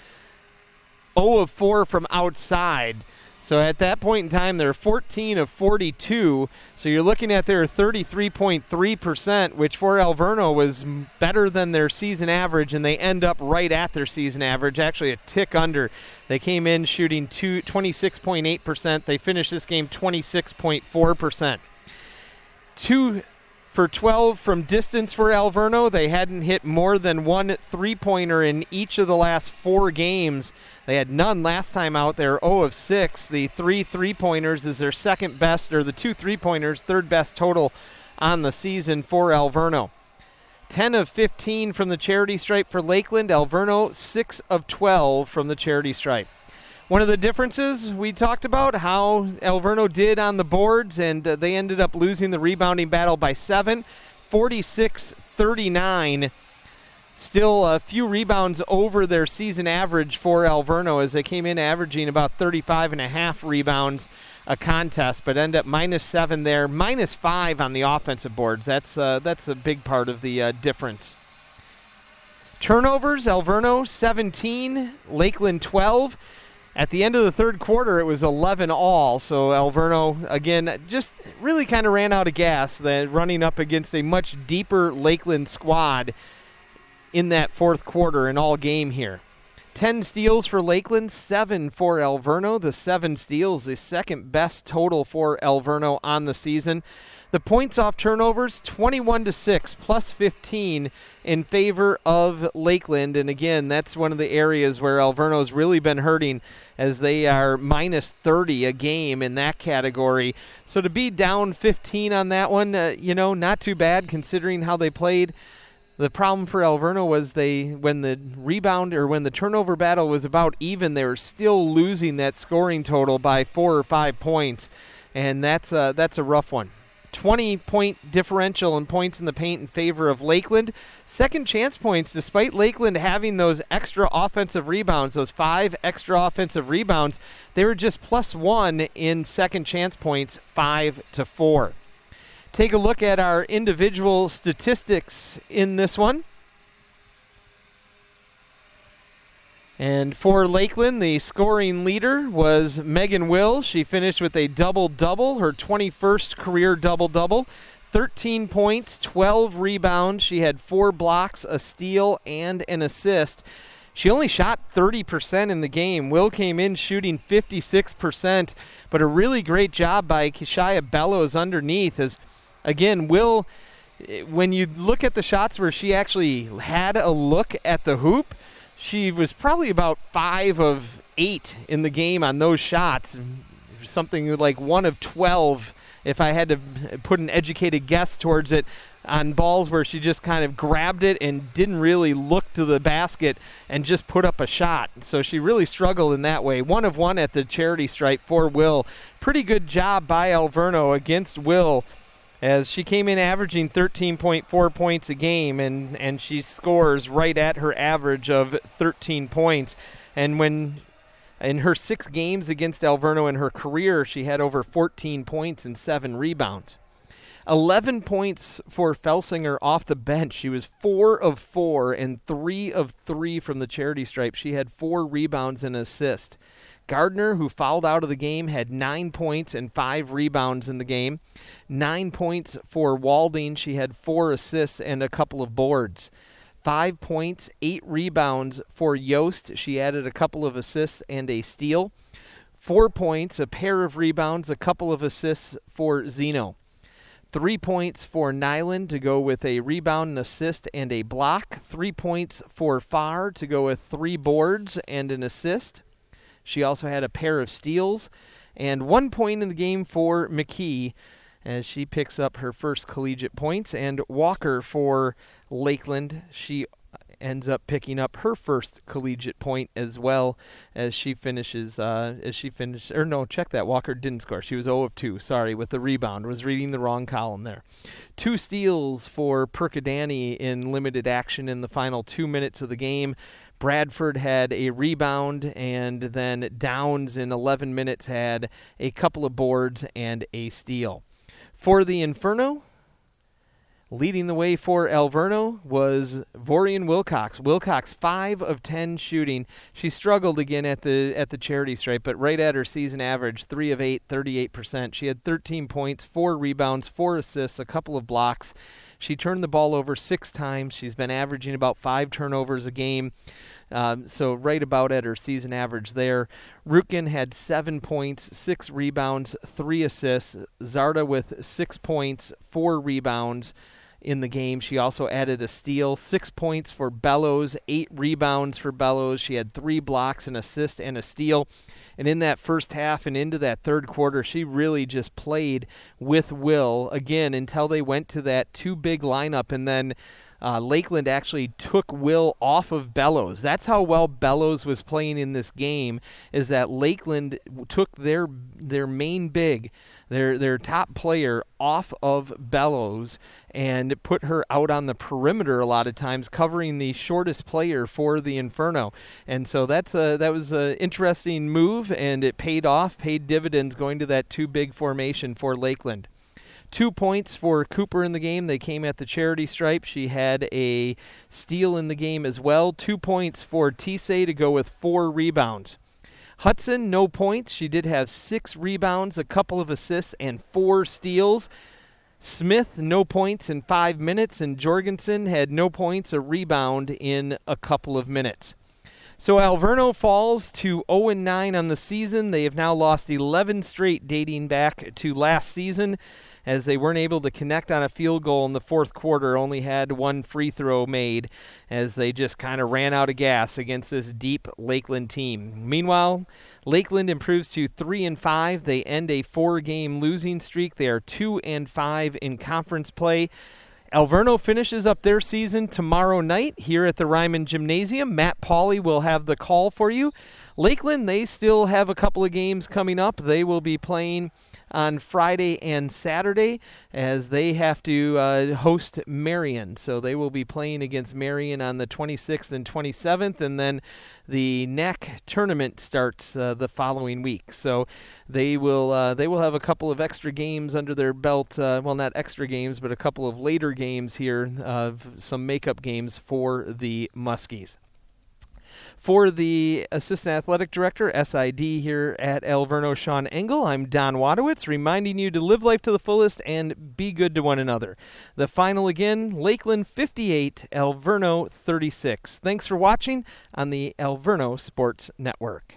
0 of 4 from outside. So at that point in time, they're 14 of 42. So you're looking at their 33.3%, which for Alverno was better than their season average, and they end up right at their season average, actually a tick under. They came in shooting two, 26.8%. They finished this game 26.4% two for 12 from distance for Alverno. They hadn't hit more than one three pointer in each of the last four games. They had none last time out. They're 0 of 6. The three three pointers is their second best, or the two three pointers, third best total on the season for Alverno. 10 of 15 from the charity stripe for Lakeland. Alverno, 6 of 12 from the charity stripe. One of the differences we talked about how Alverno did on the boards, and uh, they ended up losing the rebounding battle by seven, 46 39. Still a few rebounds over their season average for Alverno as they came in averaging about 35 and a half rebounds a contest, but end up minus seven there, minus five on the offensive boards. That's uh, that's a big part of the uh, difference. Turnovers: Alverno 17, Lakeland 12. At the end of the third quarter, it was 11 all. So Alverno, again, just really kind of ran out of gas, then running up against a much deeper Lakeland squad in that fourth quarter and all game here. 10 steals for Lakeland, 7 for Alverno. The 7 steals, the second best total for Alverno on the season. The points off turnovers 21 to 6 plus 15 in favor of Lakeland and again that's one of the areas where Alverno's really been hurting as they are minus 30 a game in that category. So to be down 15 on that one, uh, you know, not too bad considering how they played. The problem for Alverno was they when the rebound or when the turnover battle was about even, they were still losing that scoring total by 4 or 5 points. And that's a, that's a rough one. 20 point differential in points in the paint in favor of Lakeland. Second chance points, despite Lakeland having those extra offensive rebounds, those five extra offensive rebounds, they were just plus one in second chance points, five to four. Take a look at our individual statistics in this one. And for Lakeland, the scoring leader was Megan Will. She finished with a double double, her 21st career double double. 13 points, 12 rebounds. She had four blocks, a steal, and an assist. She only shot 30% in the game. Will came in shooting 56%, but a really great job by Kishaya Bellows underneath. As again, Will, when you look at the shots where she actually had a look at the hoop, she was probably about five of eight in the game on those shots. Something like one of 12 if I had to put an educated guess towards it on balls where she just kind of grabbed it and didn't really look to the basket and just put up a shot. So she really struggled in that way. One of one at the charity stripe for Will. Pretty good job by Alverno against Will as she came in averaging 13.4 points a game and, and she scores right at her average of 13 points. And when in her six games against Alverno in her career, she had over 14 points and seven rebounds. 11 points for Felsinger off the bench. She was four of four and three of three from the charity stripe. She had four rebounds and assist. Gardner, who fouled out of the game, had nine points and five rebounds in the game. Nine points for Walding. She had four assists and a couple of boards five points, eight rebounds for Yost. She added a couple of assists and a steal. Four points, a pair of rebounds, a couple of assists for Zeno. Three points for Nyland to go with a rebound, an assist, and a block. Three points for Farr to go with three boards and an assist. She also had a pair of steals. And one point in the game for McKee as she picks up her first collegiate points. And Walker for Lakeland, she ends up picking up her first collegiate point as well as she finishes uh, as she finished or no check that Walker didn't score. She was 0 of 2 sorry with the rebound was reading the wrong column there. Two steals for Perkadani in limited action in the final 2 minutes of the game. Bradford had a rebound, and then Downs in 11 minutes had a couple of boards and a steal. For the Inferno, leading the way for Alverno was Vorian Wilcox. Wilcox five of ten shooting. She struggled again at the at the charity stripe, but right at her season average, three of eight, 38 percent. She had 13 points, four rebounds, four assists, a couple of blocks. She turned the ball over six times. She's been averaging about five turnovers a game. Um, so right about at her season average there. Rutkin had seven points, six rebounds, three assists. Zarda with six points, four rebounds in the game. She also added a steal, six points for Bellows, eight rebounds for Bellows. She had three blocks, an assist, and a steal. And in that first half and into that third quarter, she really just played with Will again until they went to that two big lineup. And then uh, Lakeland actually took Will off of Bellows. That's how well Bellows was playing in this game. Is that Lakeland took their their main big, their their top player off of Bellows and put her out on the perimeter a lot of times, covering the shortest player for the Inferno. And so that's a that was an interesting move, and it paid off, paid dividends going to that two big formation for Lakeland. Two points for Cooper in the game. They came at the charity stripe. She had a steal in the game as well. Two points for Tisei to go with four rebounds. Hudson, no points. She did have six rebounds, a couple of assists, and four steals. Smith, no points in five minutes, and Jorgensen had no points, a rebound in a couple of minutes. So Alverno falls to 0 9 on the season. They have now lost 11 straight dating back to last season as they weren't able to connect on a field goal in the fourth quarter, only had one free throw made as they just kind of ran out of gas against this deep Lakeland team. Meanwhile, Lakeland improves to 3 and 5. They end a four-game losing streak. They are 2 and 5 in conference play. Alverno finishes up their season tomorrow night here at the Reiman Gymnasium. Matt Pauley will have the call for you. Lakeland, they still have a couple of games coming up. They will be playing on Friday and Saturday as they have to uh, host Marian. So they will be playing against Marian on the 26th and 27th, and then the NEC tournament starts uh, the following week. So they will uh, they will have a couple of extra games under their belt. Uh, well, not extra games, but a couple of later games here, of some makeup games for the Muskies. For the Assistant Athletic Director, SID, here at Alverno, Sean Engel, I'm Don Wadewitz, reminding you to live life to the fullest and be good to one another. The final again Lakeland 58, Alverno 36. Thanks for watching on the Alverno Sports Network.